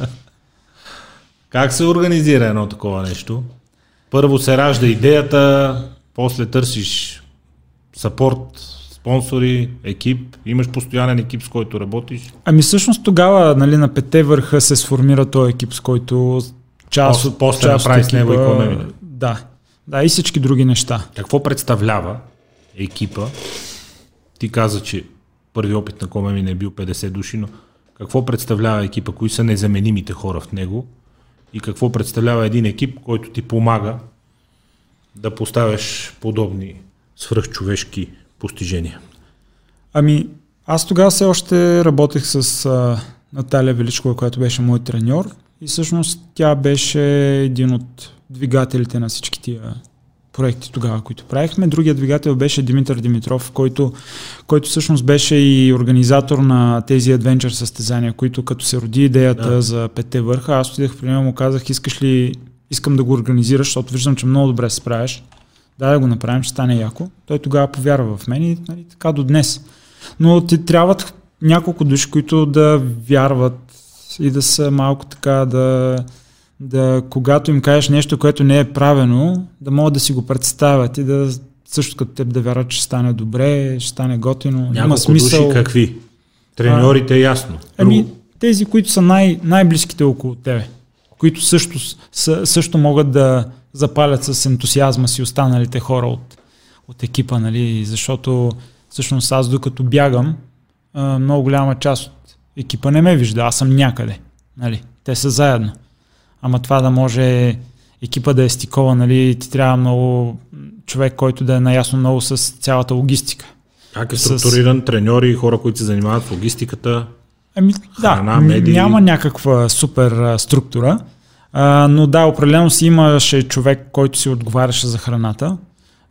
Как се организира едно такова нещо? Първо се ражда идеята, после търсиш сапорт, спонсори, екип, имаш постоянен екип, с който работиш. Ами всъщност тогава нали, на пете върха се сформира този екип, с който част После- от после част направи с него и. Да. Да, и всички други неща. Какво представлява екипа? Ти каза, че първи опит на Комемин е бил 50 души, но какво представлява екипа? Кои са незаменимите хора в него? И какво представлява един екип, който ти помага да поставяш подобни свръхчовешки постижения? Ами, аз тогава все още работех с а, Наталия Величкова, която беше мой треньор. И всъщност тя беше един от двигателите на всички тия проекти тогава, които правихме. Другия двигател беше Димитър Димитров, който, който всъщност беше и организатор на тези адвенчър състезания, които като се роди идеята Да. за петте върха, аз отидах при него му казах, искаш ли, искам да го организираш, защото виждам, че много добре се справяш. Да, да го направим, ще стане яко. Той тогава повярва в мен и нали, така до днес. Но ти трябват няколко души, които да вярват и да са малко така да, да когато им кажеш нещо, което не е правено, да могат да си го представят и да също като теб да вярват, че стане добре, ще стане готино. Има Няколко смисъл. души какви? Треньорите е ясно. Ами, тези, които са най- най-близките около тебе, които също, също могат да запалят с ентусиазма си останалите хора от, от екипа, нали? защото всъщност аз докато бягам, много голяма част от екипа не ме вижда, аз съм някъде. Нали? Те са заедно. Ама това да може екипа да е стикова, нали, ти трябва много човек, който да е наясно много с цялата логистика. Как е с- структуриран треньори, хора, които се занимават с логистиката? Ами Храна, да, медии. няма някаква супер а, структура, а, но да, определено си имаше човек, който си отговаряше за храната,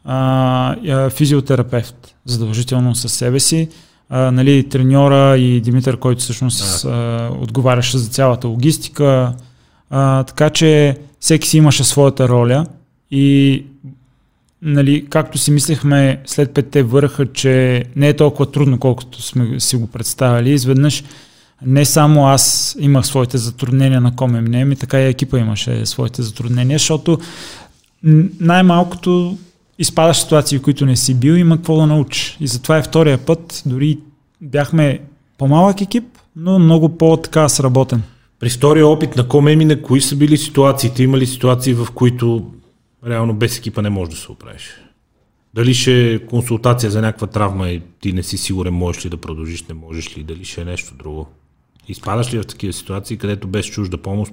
а, физиотерапевт, задължително със себе си, а, нали, треньора и Димитър, който всъщност а, отговаряше за цялата логистика, а, така че всеки си имаше своята роля и нали, както си мислехме след петте върха, че не е толкова трудно, колкото сме си го представили, изведнъж не само аз имах своите затруднения на Комемне, ми така и екипа имаше своите затруднения, защото най-малкото изпадаш в ситуации, в които не си бил, има какво да научиш. И затова е втория път, дори бяхме по-малък екип, но много по-така сработен. При втория опит на Комемина, кои са били ситуациите? Има ли ситуации, в които реално без екипа не можеш да се оправиш? Дали ще е консултация за някаква травма и ти не си сигурен можеш ли да продължиш, не можеш ли, дали ще е нещо друго? Изпадаш ли в такива ситуации, където без чужда помощ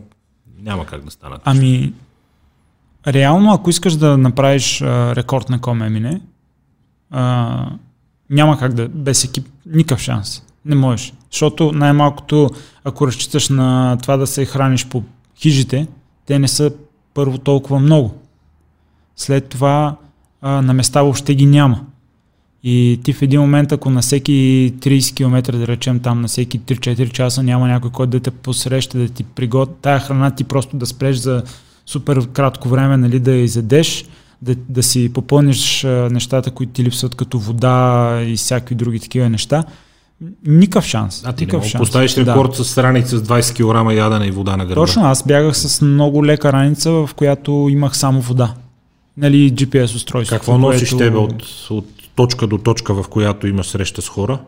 няма как да станат? Ами, реално, ако искаш да направиш а, рекорд на Комемине, а, няма как да, без екип, никакъв шанс. Не можеш. Защото най-малкото, ако разчиташ на това да се храниш по хижите, те не са първо толкова много. След това а, на места въобще ги няма. И ти в един момент, ако на всеки 30 км, да речем там, на всеки 3-4 часа няма някой, който да те посреща, да ти приготви тая храна, ти просто да спреш за супер кратко време, нали, да я изядеш, да, да си попълниш нещата, които ти липсват, като вода и всякакви други такива неща. Никакъв шанс. А ти никакъв да поставиш рекорд с раница с 20 кг ядене и вода на гърба. Точно, аз бягах с много лека раница, в която имах само вода. Нали, GPS устройство. Какво носиш тебе от, от точка до точка, в която имаш среща с хора?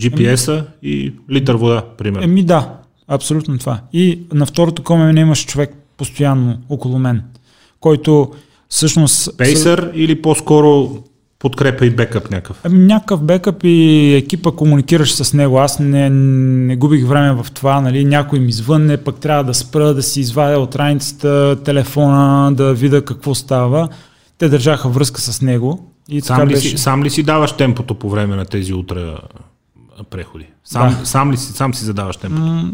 GPS-а и литър вода, примерно. Еми да, абсолютно това. И на второто коме имаш човек постоянно около мен, който всъщност... Пейсър или по-скоро подкрепа и бекъп някакъв? Ами, някакъв бекъп и екипа комуникираш с него. Аз не, не губих време в това. Нали? Някой ми звънне, пък трябва да спра, да си извадя от раницата телефона, да видя какво става. Те държаха връзка с него. И така Сам ли, беше. си, сам ли си даваш темпото по време на тези утра преходи? Сам, Да. сам ли си, сам си задаваш темпото? М,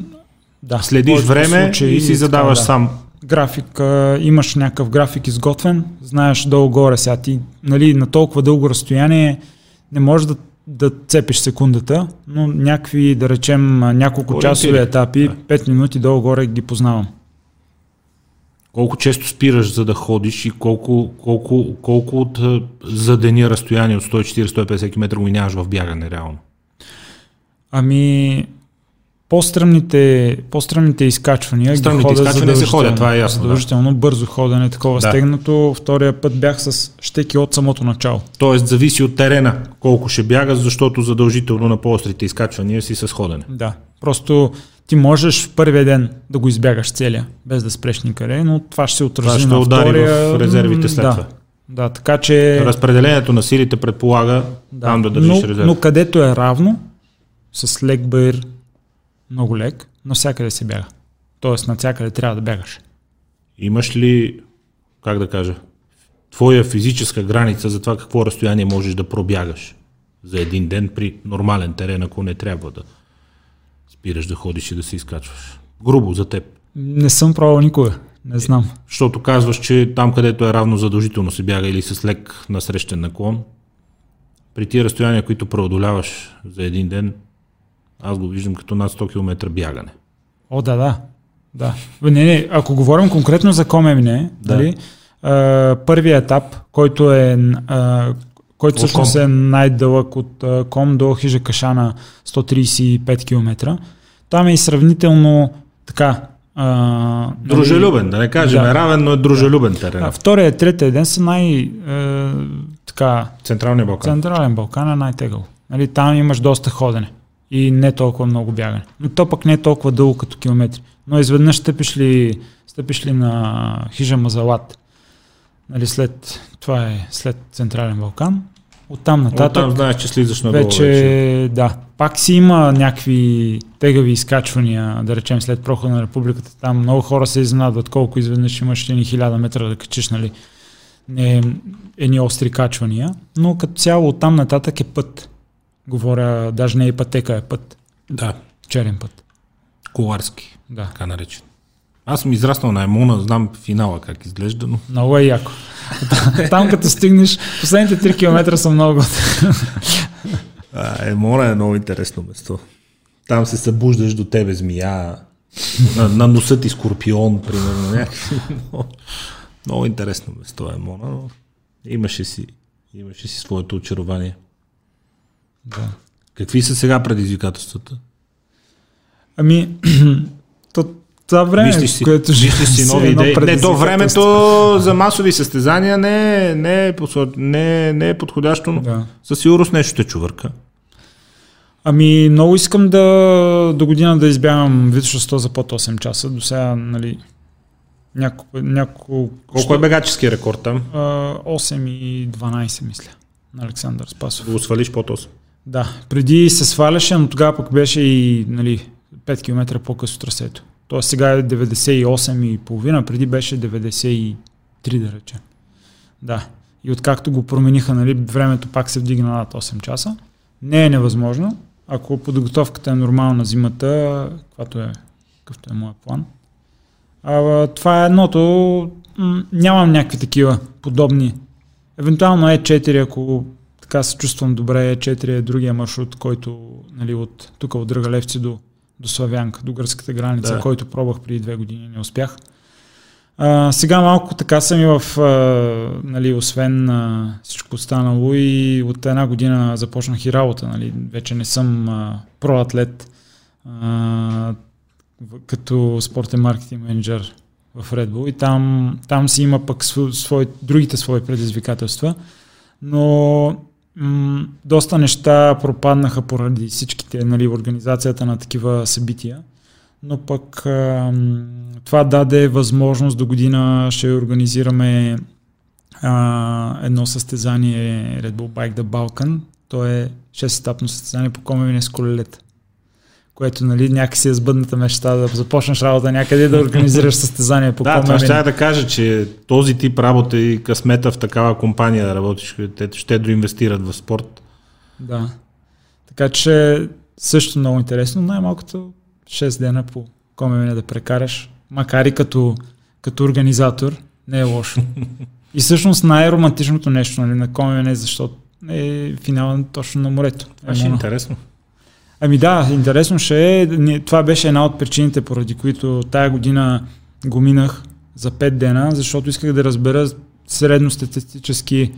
да, Следиш време и си така, задаваш да. сам график, а, имаш някакъв график изготвен, знаеш долу-горе сега ти нали, на толкова дълго разстояние не можеш да, да цепиш секундата, но някакви, да речем, няколко Ориентири. часови етапи, Да. 5 минути долу-горе ги познавам. Колко често спираш за да ходиш и колко, колко, колко от за деня разстояние от 140-150 км го минаваш в бягане реално? Ами, по-стръмните, по-стръмните изкачвания Стръмните ги ходя изкачвания се ходят, това е ясно, да. Задължително, бързо ходене, такова Да. стегнато. Втория път бях с щеки от самото начало. Тоест зависи от терена колко ще бягаш, защото задължително на по-острите изкачвания си с ходене. Да. Просто ти можеш в първия ден да го избягаш целия, без да спреш никъде, но това ще се отрази Това ще на удари втория. в резервите след да. това. Да, така че... Разпределението на силите предполага Да, там да държиш но, резерв. но където е равно, с лек бър, много лек, навсякъде се бяга. Тоест, навсякъде трябва да бягаш. Имаш ли, как да кажа, твоя физическа граница за това какво разстояние можеш да пробягаш за един ден при нормален терен, ако не трябва да спираш да ходиш и да се изкачваш? Грубо за теб. Не съм пробвал никога. Не знам. Защото казваш, че там където е равно задължително се бяга или с лек насрещен наклон, при тия разстояния, които преодоляваш за един ден, аз го виждам като над 100 км бягане. О, да, да. да. Не, не, ако говорим конкретно за Комемне, Да. да. нали, а, първият етап, който е, а, който всъщност е най-дълъг от а, Ком до Хижа Кашана 135 км, там е и сравнително така. А, нали, Дружелюбен, да не кажем Да. равен, но е дружелюбен терен. а, втория и третия ден са най... Е, така, Централния Балкан. Централен Балкан е най-тегъл. Нали, там имаш доста ходене и не толкова много бягане. Но то пък не е толкова дълго като километри. Но изведнъж стъпиш ли, стъпиш ли на хижа Мазалат, нали, след, това е след Централен Балкан, оттам нататък Оттам знаеш, че слизаш надолу вече, вече. да, пак си има някакви тегави изкачвания, да речем след прохода на републиката. Там много хора се изненадват колко изведнъж имаш едни хиляда метра да качиш, нали, не, едни остри качвания, но като цяло оттам нататък е път. Говоря, даже не е пътека, е път. Да, Черен път. коларски, Да. така наречен. Аз съм израснал на Емона, знам финала как изглежда, но Много е яко. (laughs) Там като стигнеш, последните 3 км са много Емона е много интересно место. Там се събуждаш до тебе змия, на, на носа ти скорпион, примерно. някакви. много, (laughs) много интересно место е Емона, но имаше си, имаше си своето очарование. Да. Какви са сега предизвикателствата? Ами, (clears throat) то, това време, Мислиш си, в което мислиш си нови едно идеи. Не, то времето за масови състезания не, е- не, е, не, не е подходящо, но Да. със сигурност нещо ще чувърка. Ами, много искам да до година да избягам Витоша 100 за под 8 часа. До сега, нали, няколко... няколко Колко е бегачески рекорд там? А, 8 и 12, мисля, на Александър Спасов. Да го свалиш под 8. Да, преди се сваляше, но тогава пък беше и нали, 5 км по-късно трасето. Тоест сега е 98 и половина, преди беше 93, да речем. Да. И откакто го промениха, нали, времето пак се вдигна над 8 часа. Не е невъзможно. Ако подготовката е нормална зимата, каквато е, какъвто е моят план. А, това е едното. Нямам някакви такива подобни. Евентуално е 4, ако така се чувствам добре, Е4 е другия маршрут, който нали, от тук от Драгалевци до, до Славянка, до гръцката граница, Да. който пробвах преди две години, не успях. А, сега малко така съм и в, а, нали, освен а, всичко останало и от една година започнах и работа, нали, вече не съм а, проатлет, а, като спортен маркетинг менеджер в Red Bull и там, там си има пък сво- свои, другите свои предизвикателства, но м- доста неща пропаднаха поради всичките, нали, организацията на такива събития, но пък ам, това даде възможност до година ще организираме а, едно състезание Red Bull Bike the Balkan. То е 6-етапно състезание по комевене с колелета което нали, някакси е сбъдната мечта да започнеш работа някъде да организираш състезание по Да, това ще да кажа, че този тип работа и късмета в такава компания да работиш, те ще да инвестират в спорт. Да. Така че също много интересно. Най-малкото 6 дена по комемене да прекараш. Макар и като, като организатор не е лошо. (laughs) И всъщност най-романтичното нещо нали, на Комен е защото е финал точно на морето. Ще е интересно. Ами да, интересно ще е. Това беше една от причините, поради които тая година го минах за 5 дена, защото исках да разбера средностатистически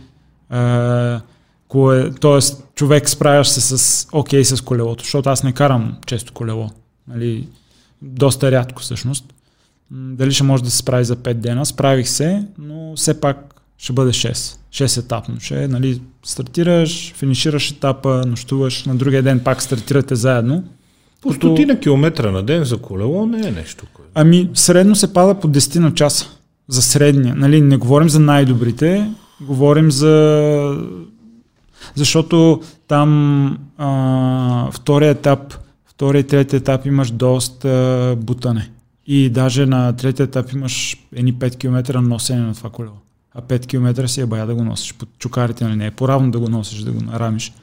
е, кое, т.е. човек справяш се с окей с колелото, защото аз не карам често колело. Нали, доста рядко всъщност. Дали ще може да се справи за 5 дена? Справих се, но все пак ще бъде 6. 6 етапно. Ще, е, нали, стартираш, финишираш етапа, нощуваш, на другия ден пак стартирате заедно. По Като- стотина километра на ден за колело не е нещо. Кое... Ами, средно се пада по 10 на часа. За средния. Нали, не говорим за най-добрите, говорим за... Защото там а, втория етап, втория и третия етап имаш доста бутане. И даже на третия етап имаш едни 5 км носене на това колело. А 5 км си е бая да го носиш под чукарите, нали? не е по-равно да го носиш, да го нарамиш.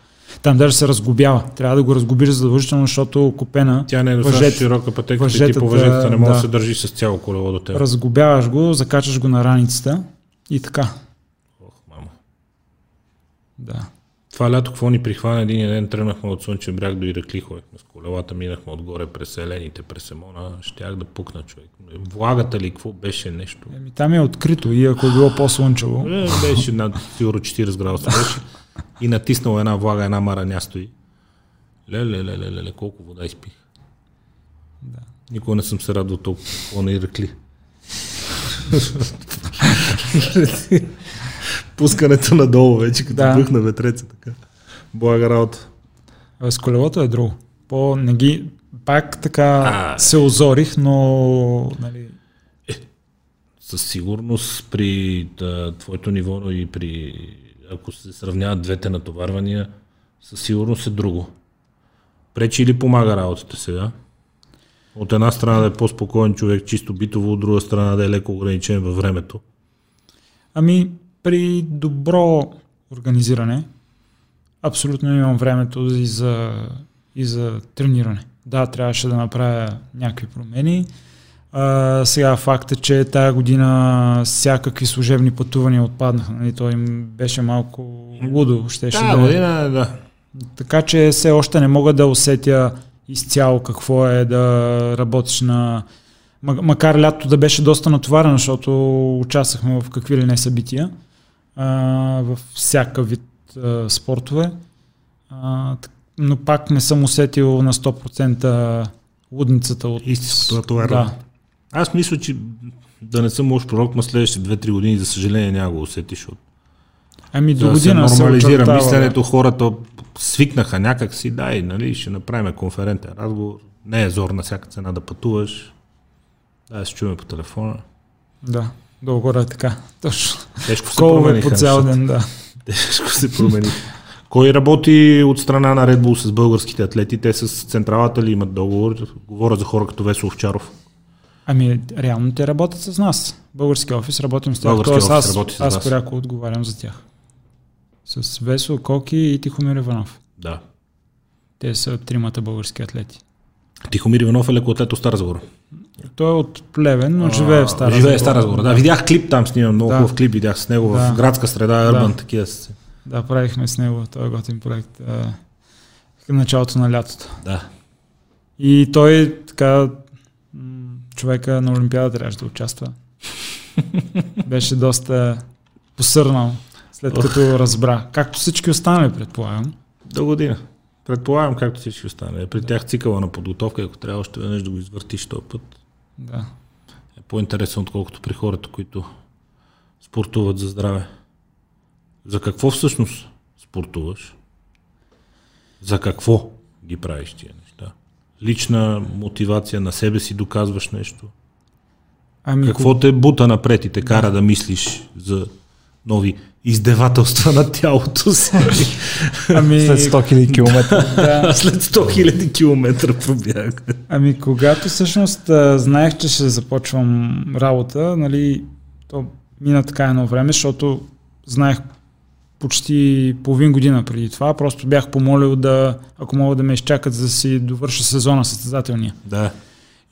Там даже се разгубява. Трябва да го разгубиш задължително, защото купена Тя не е достатъчно широка пътека и ти въжетата, по въжетата не може да. да. се държи с цяло колело до теб. разгубяваш го, закачаш го на раницата и така. Ох, мамо. Да. Това лято какво ни прихвана един ден, тръгнахме от Слънчев бряг до Иракли, ходихме с колелата, минахме отгоре през Селените, през Емона, щях да пукна човек. Влагата ли, какво беше нещо? Еми, там е открито и ако е било по-слънчево. Е, беше над сигурно 40 градуса беше. И натиснал една влага, една мараня стои. Леле, леле, леле, колко вода изпих. Да. Никога не съм се радвал толкова на Иракли. (laughs) Пускането надолу вече, като Да. да. на ветреца, така. Блага работа. А С колелото е друго. По, не ги, пак така А. се озорих, но нали, Със сигурност при да, твоето ниво и при ако се сравняват двете натоварвания, със сигурност е друго. Пречи или помага работата сега? От една страна да е по-спокоен човек, чисто битово, от друга страна да е леко ограничен във времето. Ами, при добро организиране, абсолютно имам времето и за, и за трениране. Да, трябваше да направя някакви промени. А, сега факт е, че тая година всякакви служебни пътувания отпаднаха. Нали? То им беше малко лудо. Щеше Да, да, година, да. Така че все още не мога да усетя изцяло какво е да работиш на... ма- Макар лято да беше доста натоварено, защото участвахме в какви ли не събития, а, в всяка вид а, спортове, а, но пак не съм усетил на 100% лудницата от... Истинското натоварване. Да, Аз мисля, че да не съм лош пророк, на следващите 2-3 години, за съжаление, няма го усетиш. Защото ами до да се година се нормализира очертава, мисленето, хората свикнаха някак си, да, и нали, ще направим конферентен разговор. Не е зор на всяка цена да пътуваш. Да, се чуем по телефона. Да, долу е така. Точно. Тежко се Колове по цял ден, да. Тежко се промени. Кой работи от страна на Red Bull с българските атлети? Те с централата ли имат договор? Говоря за хора като Весо Овчаров. Ами, реално те работят с нас. Български офис работим с тях. Български Тоест, аз, работи с аз пряко отговарям за тях. С Весо, Коки и Тихомир Иванов. Да. Те са тримата български атлети. Тихомир Иванов е лекоатлет от Стара Загора. Той е от Плевен, но живее в Стара Живее в Стара Загора. Да, видях клип там снимам, много Да. хубав клип видях с него Да. в градска среда, Да. Urban, такива с... Да, правихме с него този готин проект в началото на лятото. Да. И той така човека на Олимпиада трябваше да участва. (laughs) Беше доста посърнал, след Ох. като разбра. Както всички останали, предполагам. До година. Предполагам, както всички остане. При тях цикъла на подготовка, ако трябва още веднъж да го извъртиш този път, Да. е по-интересен, отколкото при хората, които спортуват за здраве. За какво всъщност спортуваш? За какво ги правиш тия неща? Лична мотивация на себе си доказваш нещо. Ами, Какво те бута напред и те кара да мислиш за нови издевателства на тялото си? ами, След 100 000 км. да, (laughs) След 100 000 км пробяг. ами когато всъщност а, знаех, че ще започвам работа, нали, то мина така едно време, защото знаех почти половин година преди това, просто бях помолил да, ако могат да ме изчакат, за да си довърша сезона състезателния. Да.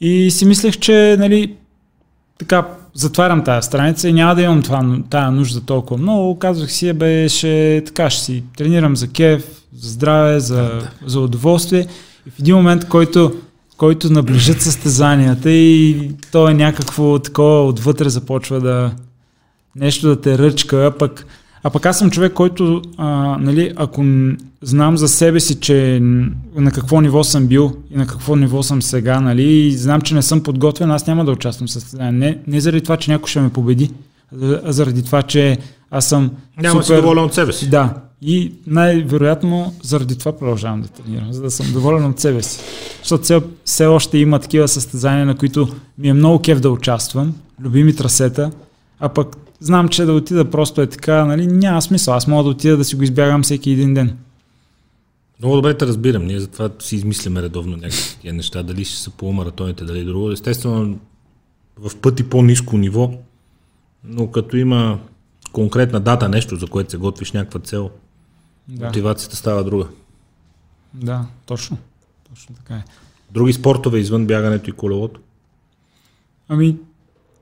И си мислех, че нали, така затварям тази страница и няма да имам това, тая нужда толкова много. Казвах си, бе, ще, така ще си тренирам за кеф, за здраве, за, да. за удоволствие. И в един момент, който, който наближат състезанията и то е някакво такова отвътре започва да нещо да те ръчка, пък а пък аз съм човек, който, а, нали, ако знам за себе си, че на какво ниво съм бил и на какво ниво съм сега, нали, и знам, че не съм подготвен, аз няма да участвам състезание. Не, не заради това, че някой ще ме победи, а заради това, че аз съм Няма супер... си доволен от себе си. Да. И най-вероятно заради това продължавам да тренирам, за да съм доволен от себе си. Защото все, все още има такива състезания, на които ми е много кев да участвам, любими трасета, а пък знам, че да отида просто е така, нали, няма смисъл. Аз мога да отида да си го избягам всеки един ден. Много добре те разбирам. Ние затова си измисляме редовно някакви неща, дали ще са по маратоните, дали друго. Естествено, в пъти по-низко ниво, но като има конкретна дата, нещо, за което се готвиш някаква цел, да. мотивацията става друга. Да, точно. Точно така е. Други спортове извън бягането и колелото? Ами,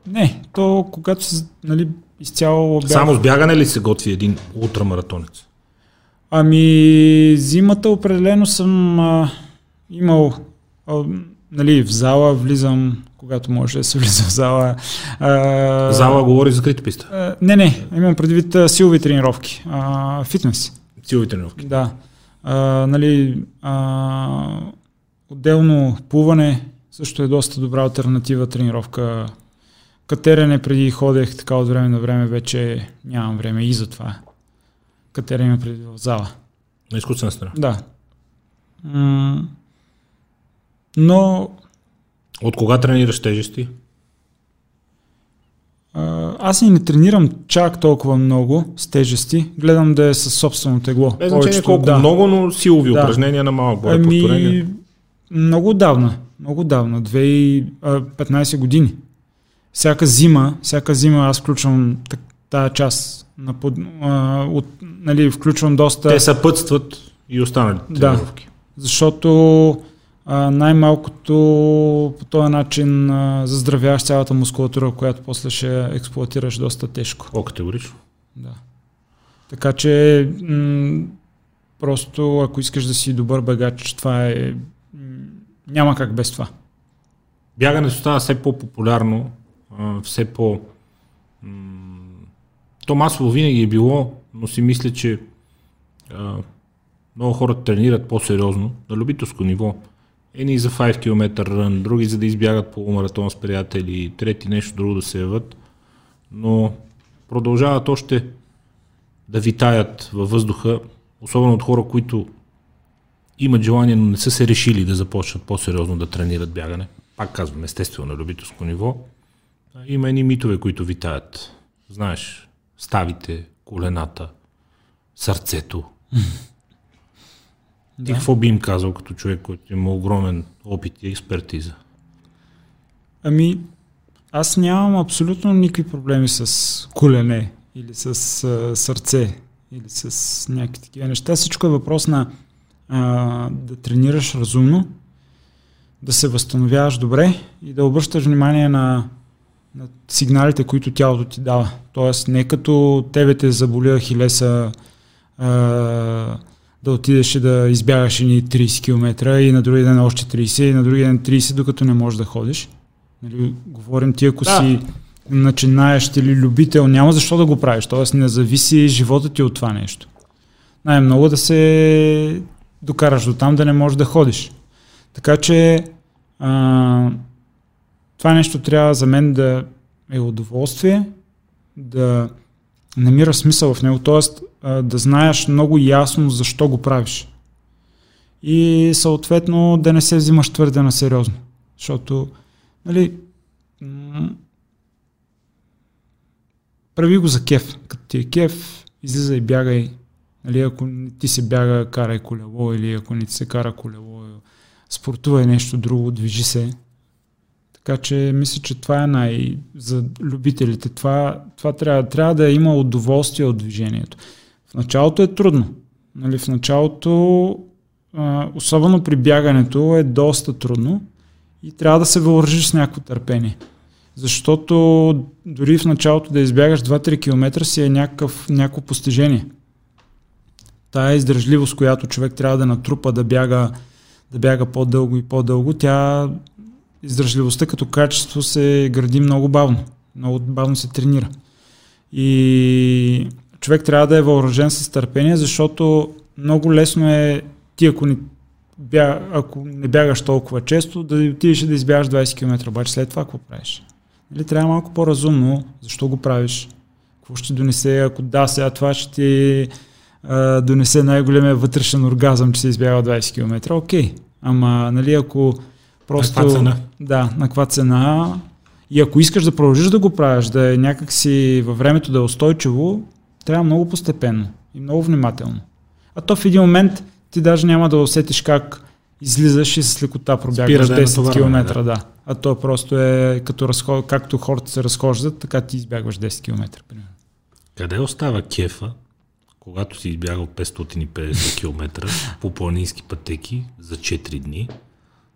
не, то когато се, нали, изцяло бях... Само с бягане ли се готви един ултрамаратонец? Ами, зимата определено съм а, имал а, нали, в зала, влизам, когато може да се влиза в зала. А, зала говори за закрита писта? А, не, не, имам предвид а, силови тренировки, а, фитнес. Силови тренировки? Да. А, нали, а, отделно плуване също е доста добра альтернатива тренировка Катерене преди ходех така от време на време, вече нямам време и за това. Катерене преди в зала. На изкуствена страна? Да. М- но... От кога тренираш тежести? Аз и не тренирам чак толкова много с тежести. Гледам да е със собствено тегло. Без значение колко да. много, но силови да. упражнения на малък брой ами, Много давна. Много давна. 2015 години всяка зима, всяка зима аз включвам тази част на под, а, от, нали, включвам доста... Те съпътстват и останалите тренировки. Да, защото а, най-малкото по този начин а, заздравяваш цялата мускулатура, която после ще експлуатираш доста тежко. О, категорично. Да. Така че м- просто ако искаш да си добър бегач, това е... М- няма как без това. Бягането става все по-популярно все по... То масово винаги е било, но си мисля, че много хора тренират по-сериозно на любителско ниво. Едни за 5 км рън, други за да избягат по маратон с приятели, трети нещо друго да се яват, но продължават още да витаят във въздуха, особено от хора, които имат желание, но не са се решили да започнат по-сериозно да тренират бягане. Пак казвам, естествено на любителско ниво, има едни митове, които витаят. Знаеш, ставите, колената, сърцето. (laughs) Да. Ти какво би им казал като човек, който има огромен опит и експертиза? Ами, аз нямам абсолютно никакви проблеми с колене или с а, сърце или с някакви такива неща. Всичко е въпрос на а, да тренираш разумно, да се възстановяваш добре и да обръщаш внимание на на сигналите, които тялото ти дава. Тоест, не като тебе те заболя хилеса а, да отидеш и да избягаш ни 30 км и на другия ден още 30 и на другия ден 30, докато не можеш да ходиш. Нали, говорим ти, ако да. си начинаещ или любител, няма защо да го правиш. Тоест, не зависи живота ти от това нещо. Най-много да се докараш до там да не можеш да ходиш. Така че а, това нещо трябва за мен да е удоволствие, да намира смисъл в него, т.е. да знаеш много ясно защо го правиш. И съответно да не се взимаш твърде на сериозно. Защото, нали, прави го за кеф. Като ти е кеф, излиза и бягай. Нали, ако не ти се бяга, карай колело или ако не ти се кара колело, спортувай нещо друго, движи се. Така че мисля, че това е най- за любителите. Това, това трябва, трябва да има удоволствие от движението. В началото е трудно. Нали, в началото, особено при бягането, е доста трудно и трябва да се въоръжиш с някакво търпение. Защото дори в началото да избягаш 2-3 км си е някакъв, някакво постижение. Тая издържливост, която човек трябва да натрупа да бяга, да бяга по-дълго и по-дълго, тя издържливостта като качество се гради много бавно. Много бавно се тренира. И човек трябва да е въоръжен с търпение, защото много лесно е ти, ако не, бя, ако не бягаш толкова често, да отидеш да избягаш 20 км, обаче след това какво правиш? Нали, трябва малко по-разумно, защо го правиш? Какво ще донесе, ако да, сега това ще ти а, донесе най-големия вътрешен оргазъм, че се избяга 20 км, окей. Ама, нали, ако просто... На каква цена? Да, на каква цена. И ако искаш да продължиш да го правиш, да е някакси във времето да е устойчиво, трябва много постепенно и много внимателно. А то в един момент ти даже няма да усетиш как излизаш и с лекота пробягаш Спира да е 10 натоварване, км. Да. А то просто е като разход, както хората се разхождат, така ти избягваш 10 км. Примерно. Къде остава кефа, когато си избягал 550 км по планински пътеки за 4 дни,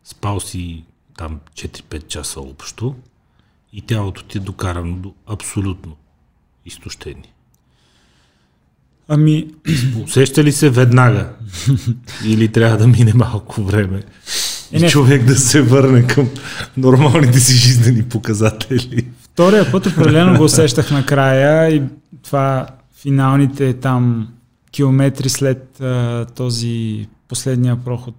спал си там 4-5 часа общо и тялото ти е докарано до абсолютно изтощение. Ами, (clears throat) Усеща ли се веднага? Или трябва да мине малко време? Е, И не. човек да се върне към нормалните си жизнени показатели. втория път определено го усещах накрая и това финалните там километри след а, този последния проход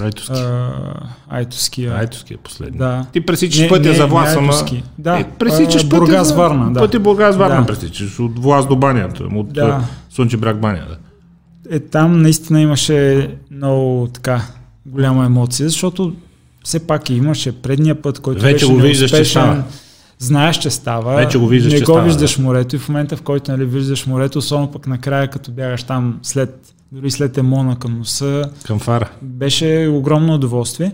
Айтоски. а, Айтоския. Айтоски е последния. Да. Ти пресичаш Не, пътя не, за власт, не ама... Да, Е, пресичаш а, пътя Бургас, за... Варна, да. Пътя Бургас Варна Да. пресичаш. От власт до банята. От Да. да. Слънче брак баня. Да. Е, там наистина имаше много така голяма емоция, защото все пак имаше предния път, който Вече беше го виждаш, че става. Знаеш, че става. Вече го виждаш, не че го става, виждаш морето и в момента, в който нали, виждаш морето, особено пък накрая, като бягаш там след, дори след емона към носа, Към фара. беше огромно удоволствие.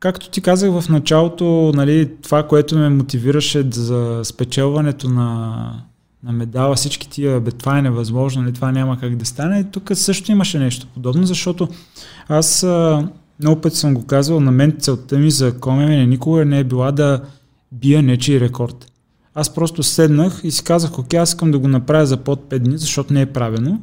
Както ти казах в началото, нали, това, което ме мотивираше за спечелването на, на медала, всички тия, бе, това е невъзможно, нали, това няма как да стане. Тук също имаше нещо подобно, защото аз а, много пъти съм го казвал, на мен целта ми за комемене никога не е била да бия нечий рекорд. Аз просто седнах и си казах, окей, аз искам да го направя за под 5 дни, защото не е правено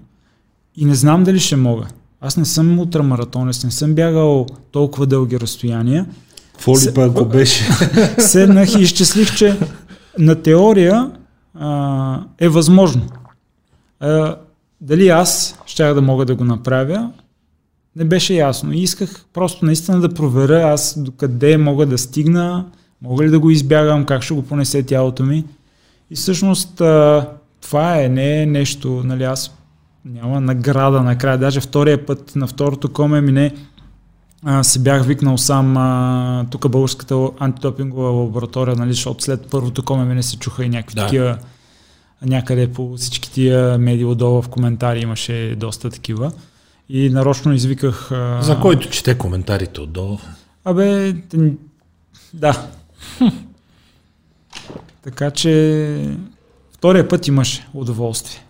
и не знам дали ще мога. Аз не съм ултрамаратонец, не съм бягал толкова дълги разстояния. Какво ли ако беше? (laughs) Седнах и изчислих, че на теория а, е възможно. А, дали аз щях да мога да го направя, не беше ясно. И исках просто наистина да проверя аз докъде мога да стигна, мога ли да го избягам, как ще го понесе тялото ми. И всъщност а, това е, не е нещо, нали аз няма награда накрая. Даже втория път, на второто коме мине, а, си бях викнал сам а, тук българската антидопингова лаборатория, нали, защото след първото коме мене се чуха и някакви Да. такива някъде по всички тия медии отдолу в коментари имаше доста такива. И нарочно извиках... А, За който чете коментарите отдолу. Абе, да. така че втория път имаше удоволствие.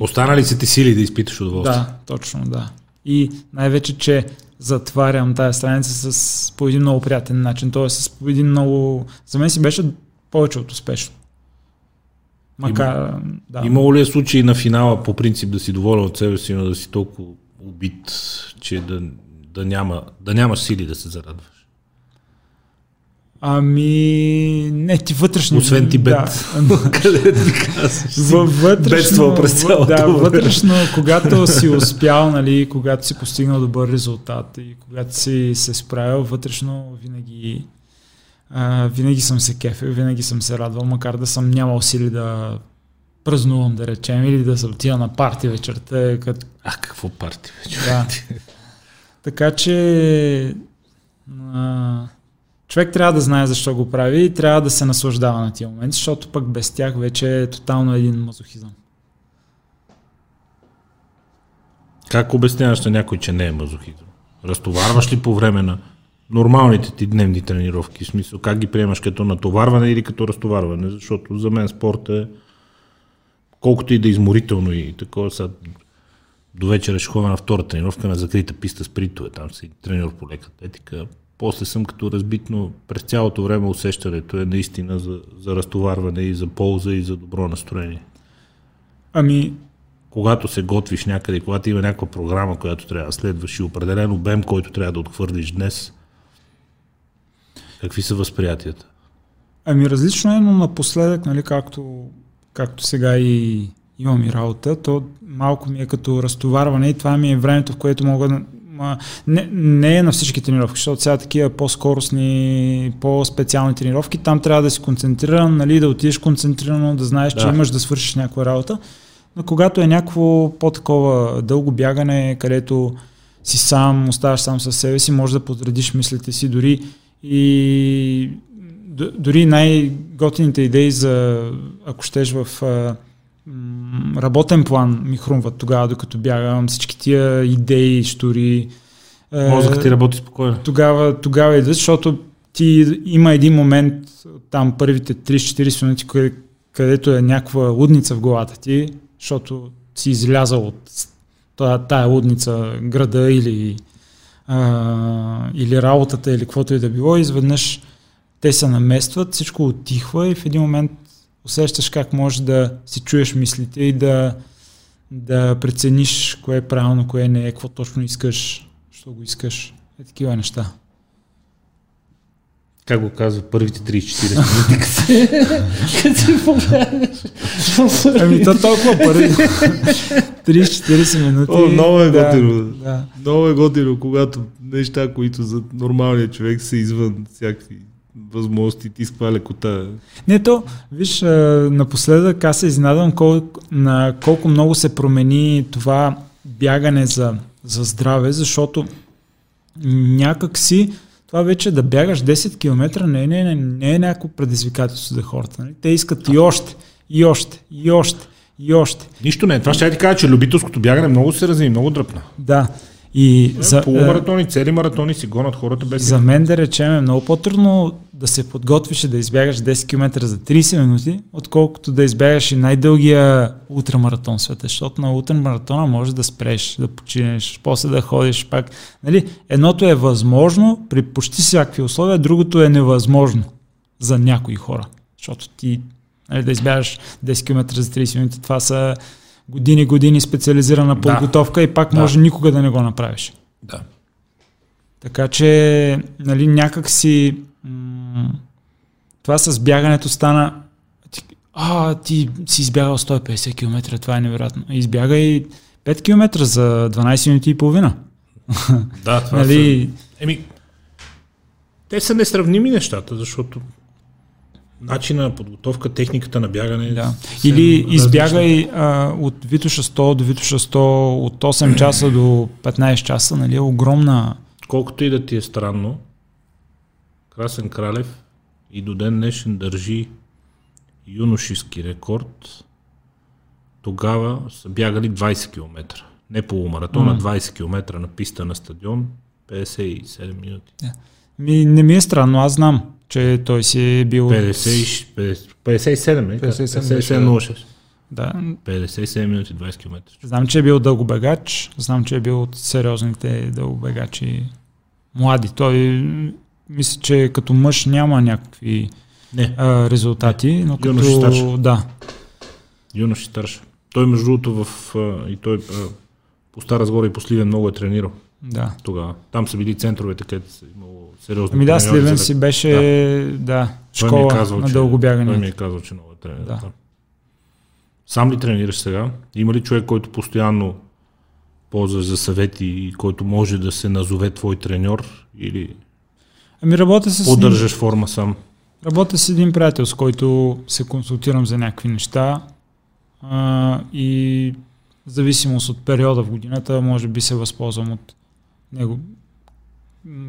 Останали са ти сили да изпиташ удоволствие. Да, точно, да. И най-вече, че затварям тази страница с, по един много приятен начин. Т.е. с по един много... За мен си беше повече от успешно. Макар, да. Имало ли е случаи на финала по принцип да си доволен от себе си, но да си толкова убит, че да, да, няма, да нямаш сили да се зарадваш? Ами, не, ти вътрешно. Освен Тибет. Да. (laughs) Къде ти казваш? Във- вътрешно, през цялото да, вътрешно, когато си успял, нали, когато си постигнал добър резултат и когато си се справил, вътрешно винаги, а, винаги съм се кефил, винаги съм се радвал, макар да съм нямал сили да празнувам, да речем, или да се отида на парти вечерта, като А, какво парти вече? да. (laughs) така че а, човек трябва да знае защо го прави и трябва да се наслаждава на тия моменти, защото пък без тях вече е тотално един мазохизъм. Как обясняваш на някой, че не е мазохизъм? Разтоварваш ли по време на нормалните ти дневни тренировки? В смисъл, как ги приемаш като натоварване или като разтоварване? Защото за мен спорт е колкото и да е изморително и такова са до вечера ще ходя на втора тренировка на закрита писта с притове. Там си тренер по лека атлетика. После съм като разбит, но през цялото време усещането е наистина за, за разтоварване и за полза и за добро настроение. Ами, Когато се готвиш някъде, когато има някаква програма, която трябва да следваш и определен обем, който трябва да отхвърлиш днес, какви са възприятията? ами различно е, но напоследък, нали, както, както сега и имам и работа, то малко ми е като разтоварване и това ми е времето, в което мога не, не е на всички тренировки, защото сега такива по-скоростни, по-специални тренировки, там трябва да си концентриран, нали, да отидеш концентрирано, да знаеш, да. че имаш да свършиш някаква работа. Но когато е някакво по-такова дълго бягане, където си сам, оставаш сам със себе си, може да подредиш мислите си дори и дори най-готините идеи за, ако щеш в работен план ми хрумват тогава, докато бягам, всички тия идеи, штори. а, Мозъкът ти работи спокойно. тогава, тогава идват, защото ти има един момент, там първите 30-40 минути, къде, където е някаква лудница в главата ти, защото си излязал от тая, тая лудница, града или, а, или работата, или каквото и да било, изведнъж те се наместват, всичко отихва и в един момент усещаш как можеш да си чуеш мислите и да, да прецениш кое е правилно, кое не е, какво точно искаш, що го искаш. Е такива неща. Как го казва първите 30-40 минути? (laughs) Като погледнеш. Ами то толкова първи. 30-40 минути. О, много е да, готино. Да. Много е готино, когато неща, които за нормалния човек са извън всякакви възможности, ти с каква лекота. Не, то, виж, напоследък аз се изненадвам колко, на колко много се промени това бягане за, за здраве, защото някак си това вече да бягаш 10 км не, не, не, не е някакво предизвикателство за хората. Нали? Те искат и още, и още, и още, и още. Нищо не е. Това ще ти кажа, че любителското бягане много се разви, много дръпна. Да. И За, за, е, Полумаратони, цели маратони си гонат хората без... За мен да речем е много по-трудно да се подготвиш и да избягаш 10 км за 30 минути, отколкото да избягаш и най-дългия ултрамаратон света, защото на ултрамаратона можеш да спреш, да починеш, после да ходиш пак. Нали? Едното е възможно при почти всякакви условия, другото е невъзможно за някои хора, защото ти нали, да избягаш 10 км за 30 минути, това са години, години специализирана Да. подготовка и пак Да. може никога да не го направиш. Да. Така че, нали, някак си това с бягането стана а, ти си избягал 150 км, това е невероятно. Избягай 5 км за 12 минути и половина. (laughs) Да, това нали, са... Еми, те са несравними нещата, защото начина на подготовка, техниката на бягане... да. Или избягай а, от Витуша 100 до Витуша 100, от 8 часа до 15 часа, нали, огромна... Колкото и да ти е странно, Красен Кралев и до ден днешен държи юношески рекорд. Тогава са бягали 20 км. Не полумаратона, М. 20 км на писта на стадион, 57 минути. Ми, не ми е странно, аз знам, че той си е бил... 50, и- 50 57, не? 57, 57 Да, 57 минути, 20 км. Знам, че е бил дългобегач, знам, че е бил от сериозните дългобегачи млади. Той мисля, че като мъж няма някакви Не, а, резултати, но като... Юнош. Да, юнош и старш. Той между другото в... а, и той а, по Стара Сгора и по Сливен много е тренирал да. тогава. Там са били центровете, където са имало сериозно Ами да, Сливен си беше да. Той ми е школа казвал, на дълго Той ми е казал, че много е тренер. Да. Да. Сам ли тренираш сега? Има ли човек, който постоянно ползва за съвети и който може да се назове твой треньор или Ами работя с, един, поддържаш форма сам? работя с един приятел, с който се консултирам за някакви неща а, и в зависимост от периода в годината, може би се възползвам от него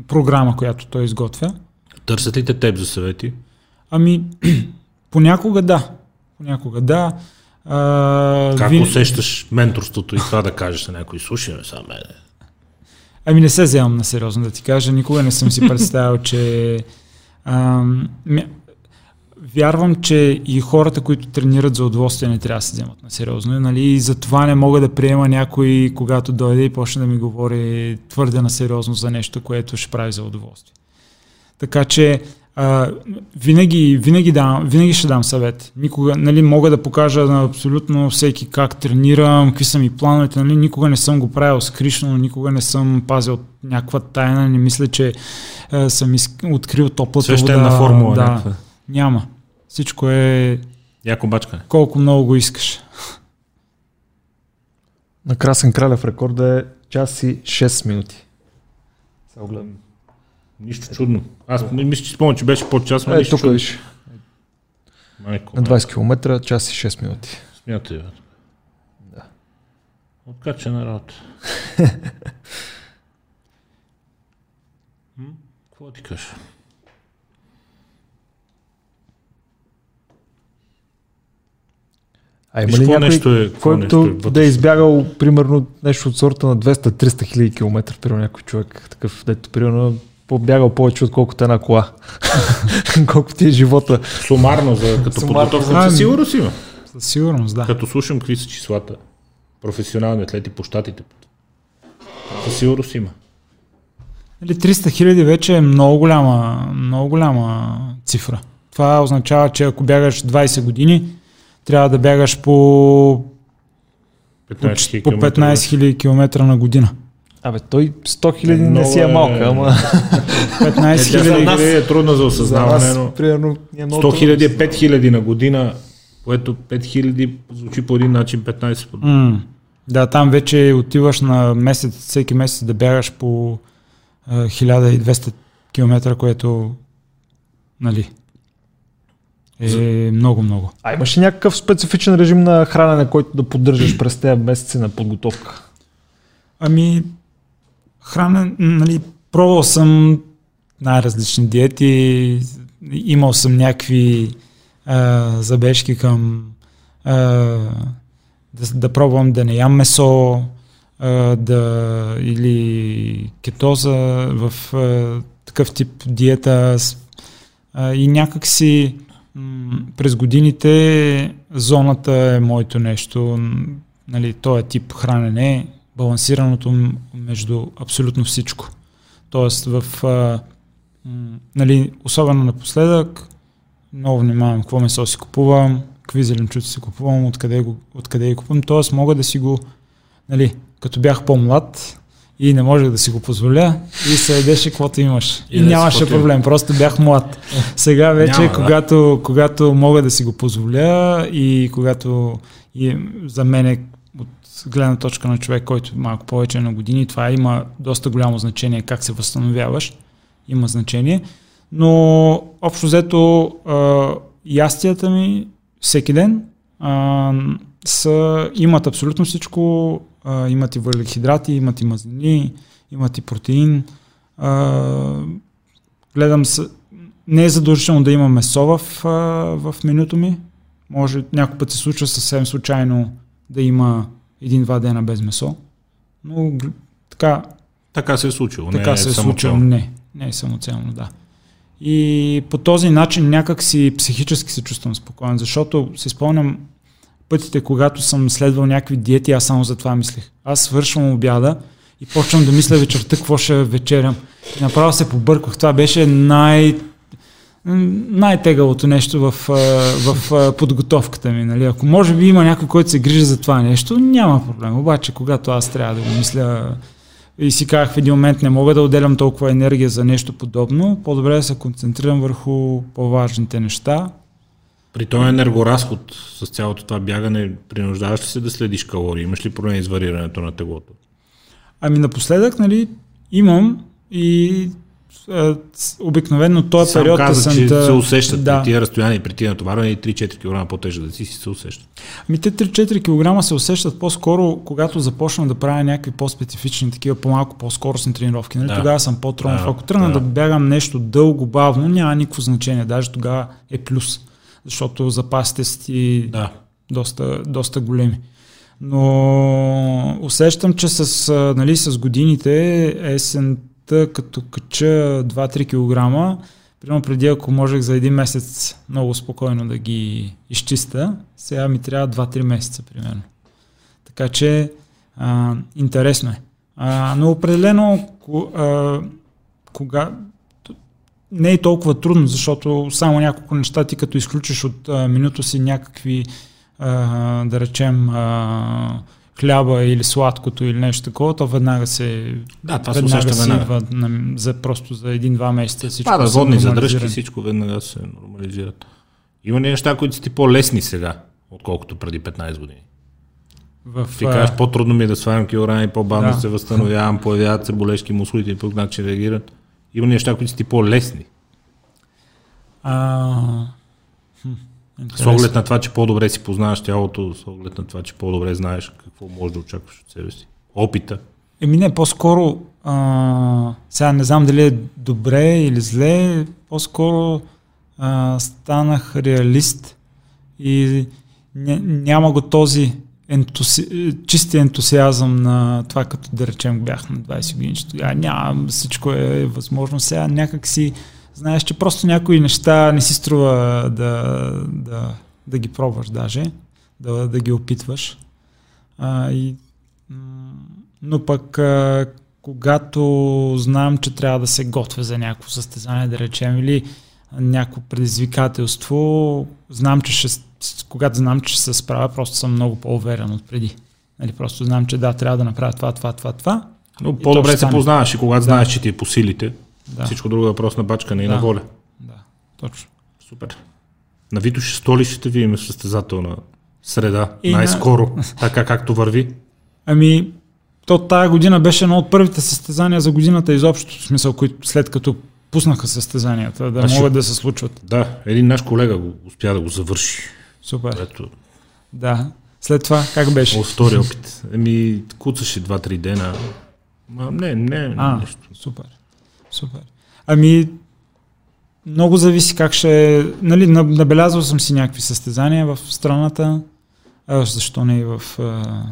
програма, която той изготвя. Търсят ли те теб за съвети? Ами, (clears throat) понякога да. Понякога да. А, Как вин- усещаш менторството и това да кажеш на някой, слушай, сега мене. Ами не се вземам на сериозно да ти кажа. Никога не съм си (laughs) представил, че... Ам, вярвам, че и хората, които тренират за удоволствие, не трябва да се вземат на сериозно. Нали? И затова не мога да приема някой, когато дойде и почне да ми говори твърде на сериозно за нещо, което ще прави за удоволствие. Така че а, винаги, винаги, дам, винаги ще дам съвет. Никога, нали, мога да покажа на абсолютно всеки как тренирам, какви са ми плановете. Нали, никога не съм го правил скришно, никога не съм пазил някаква тайна. Не мисля, че а, съм из... открил топлата Свещена вода. формула. Да, някаква. няма. Всичко е Яко бачкане. колко много го искаш. На Красен Кралев рекорда е час и 6 минути. Сега гледам. Нищо чудно. Аз ми- мисля, че спомням, че беше по час, но Е, нищо тук чудно. виж. Майко, На 20 км, час и 6 минути. Смятай, бе. Да. Откачена работа. (laughs) Какво ти кажа? А има ли някой, нещо е, какво нещо който е да е избягал примерно нещо от сорта на 200-300 хиляди километра, примерно някой човек, такъв, дето примерно побягал повече отколкото една кола. (laughs) Колко ти е живота. Сумарно, за, като Сумарно, подготовка, да. със сигурност има. Със сигурност, да. Като слушам какви са числата, професионални атлети по щатите, със сигурност има. Или 300 хиляди вече е много голяма, много голяма цифра. Това означава, че ако бягаш 20 години, трябва да бягаш по, 15 по 15 хиляди километра на година. Абе, той 100 хиляди не Много си е е- малка, ама 15 Е, за хиляди. е трудна за за осъзнаване, нас, но примерно, е много 100 хиляди е 5 хиляди на година, което 5 хиляди звучи по един начин, 15 по друг. М, Да, там вече отиваш на месец, всеки месец да бягаш по а, 1200 км, което нали, е много-много. А имаш ли някакъв специфичен режим на хранене, който да поддържаш през тези месеци на подготовка? Ами, хранен, нали, пробвал съм най-различни диети, имал съм някакви а, забежки към а, да, да пробвам да не ям месо, а, да, или кетоза в а, такъв тип диета. А, и някак си м, през годините зоната е моето нещо. Нали, този тип хранене, балансираното между абсолютно всичко. Тоест в а, м, нали, особено напоследък много внимавам какво месо си купувам, какви зеленчуци си купувам, откъде, го, откъде ги купувам. Тоест мога да си го, нали, като бях по-млад и не можех да си го позволя и се едеше каквото имаш. И И, да нямаше проблем, просто бях млад. Сега вече, Няма, да. когато, когато мога да си го позволя и когато и за мен е гледна точка на човек, който малко повече е на години, това има доста голямо значение как се възстановяваш. Има значение. Но общо взето ястията ми всеки ден а, са, имат абсолютно всичко. А, имат и въглехидрати, имат и мазнини, имат и протеин. А, гледам се, не е задължително да има месо в, в менюто ми. Може някой път се случва съвсем случайно да има един-два дена без месо. Но така, Така се е случило. така не се е случило. Не, не е самоцелно, да. И по този начин някак си психически се чувствам спокоен, защото си спомням пътите, когато съм следвал някакви диети, аз само за това мислех. Аз свършвам обяда и почвам да мисля вечерта какво ще вечерям. И направо се побърках. Това беше най- най-тегалото нещо в, в подготовката ми. Нали? Ако може би има някой, който се грижи за това нещо, няма проблем. Обаче, когато аз трябва да го мисля и си казах в един момент не мога да отделям толкова енергия за нещо подобно, по-добре да се концентрирам върху по-важните неща. При този енергоразход с цялото това бягане, принуждаваш ли се да следиш калории? Имаш ли проблеми с варирането на теглото? Ами напоследък, нали, имам и обикновено този Сам период каза, че есента- се усещат да. при тия разстояния и при тия натоварвания и 3-4 кг по-тежък да си, си се усещат. Ами те 3-4 кг се усещат по-скоро, когато започна да правя някакви по-специфични, такива по-малко по-скоростни тренировки. Нали? Да. Тогава съм по-тронов. Да, Ако тръгна да. да. бягам нещо дълго, бавно, няма никакво значение. Даже тогава е плюс. Защото запасите си ти Да. доста, доста големи. Но усещам, че с, нали, с годините есента, като кача 2-3 кг, примерно преди ако можех за един месец много спокойно да ги изчиста, сега ми трябва 2-3 месеца примерно. Така че а, интересно е. А, но определено, а, кога, не е толкова трудно, защото само няколко неща ти като изключиш от а, менюто си някакви, а, да речем, а, хляба или сладкото или нещо такова, то веднага се, Да, това се веднага усеща си веднага. идва на, за, просто за един-два месеца всичко Пада се водни задръжки, всичко веднага се нормализират. Има ли неща, които са ти по-лесни сега, отколкото преди 15 години? В, Ти кажеш, по-трудно ми е да свалям килограми, по-бавно Да. се възстановявам, появяват се болешки мускулите и по начин реагират. Има ли неща, които са ти по-лесни? а, хм, С интересно. оглед на това, че по-добре си познаваш тялото, с оглед на това, че по-добре знаеш какво можеш да очакваш от себе си. Опита. Еми не, по-скоро, а, сега не знам дали е добре или зле, по-скоро а, станах реалист и ня, няма го този ентуси, чисти ентусиазъм на това, като да речем бях на 20 години, че тогава няма, всичко е възможно. Сега някак си знаеш, че просто някои неща не си струва да, да, да ги пробваш даже, да, да ги опитваш. А, и, но пък а, когато знам, че трябва да се готвя за някакво състезание, да речем, или някакво предизвикателство, знам, че ще, когато знам, че ще се справя, просто съм много по-уверен от преди. Нали, просто знам, че да, трябва да направя това, това, това, това. Но по-добре се познаваш и когато знаеш, че ти е по силите. Да, Всичко друго е въпрос на бачкане и Да. на воля. да, точно. Супер. На Витош Столи ще видим състезателна среда. И на- най-скоро, (laughs) така както върви. Ами, то тая година беше едно от първите състезания за годината изобщо, в смисъл, които след като пуснаха състезанията, да А ще- могат да се случват. Да, един наш колега го успя да го завърши. Супер. Ето, Да. След това, как беше? от втори опит. Еми, куцаше 2-3 дена. Ма, не, не, А, нещо. супер. Супер. Ами, много зависи как ще... Нали, на- набелязвал съм си някакви състезания в страната, а, защо не и в а,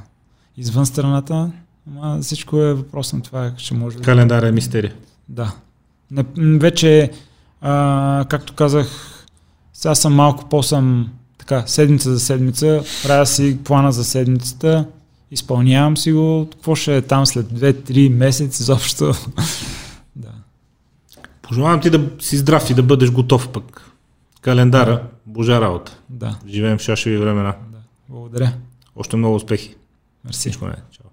извън страната. Ама всичко е въпрос на това, ще може да... Календар е мистерия. Да. Не, вече, а, както казах, сега съм малко по-съм така, седмица за седмица, правя си плана за седмицата, изпълнявам си го, какво ще е там след 2-3 месеца изобщо. Пожелавам ти да си здрав и да бъдеш готов пък. Календара, божа работа. Да, Живеем в шашеви времена. да. Благодаря. Още много успехи. Мерси. Чао.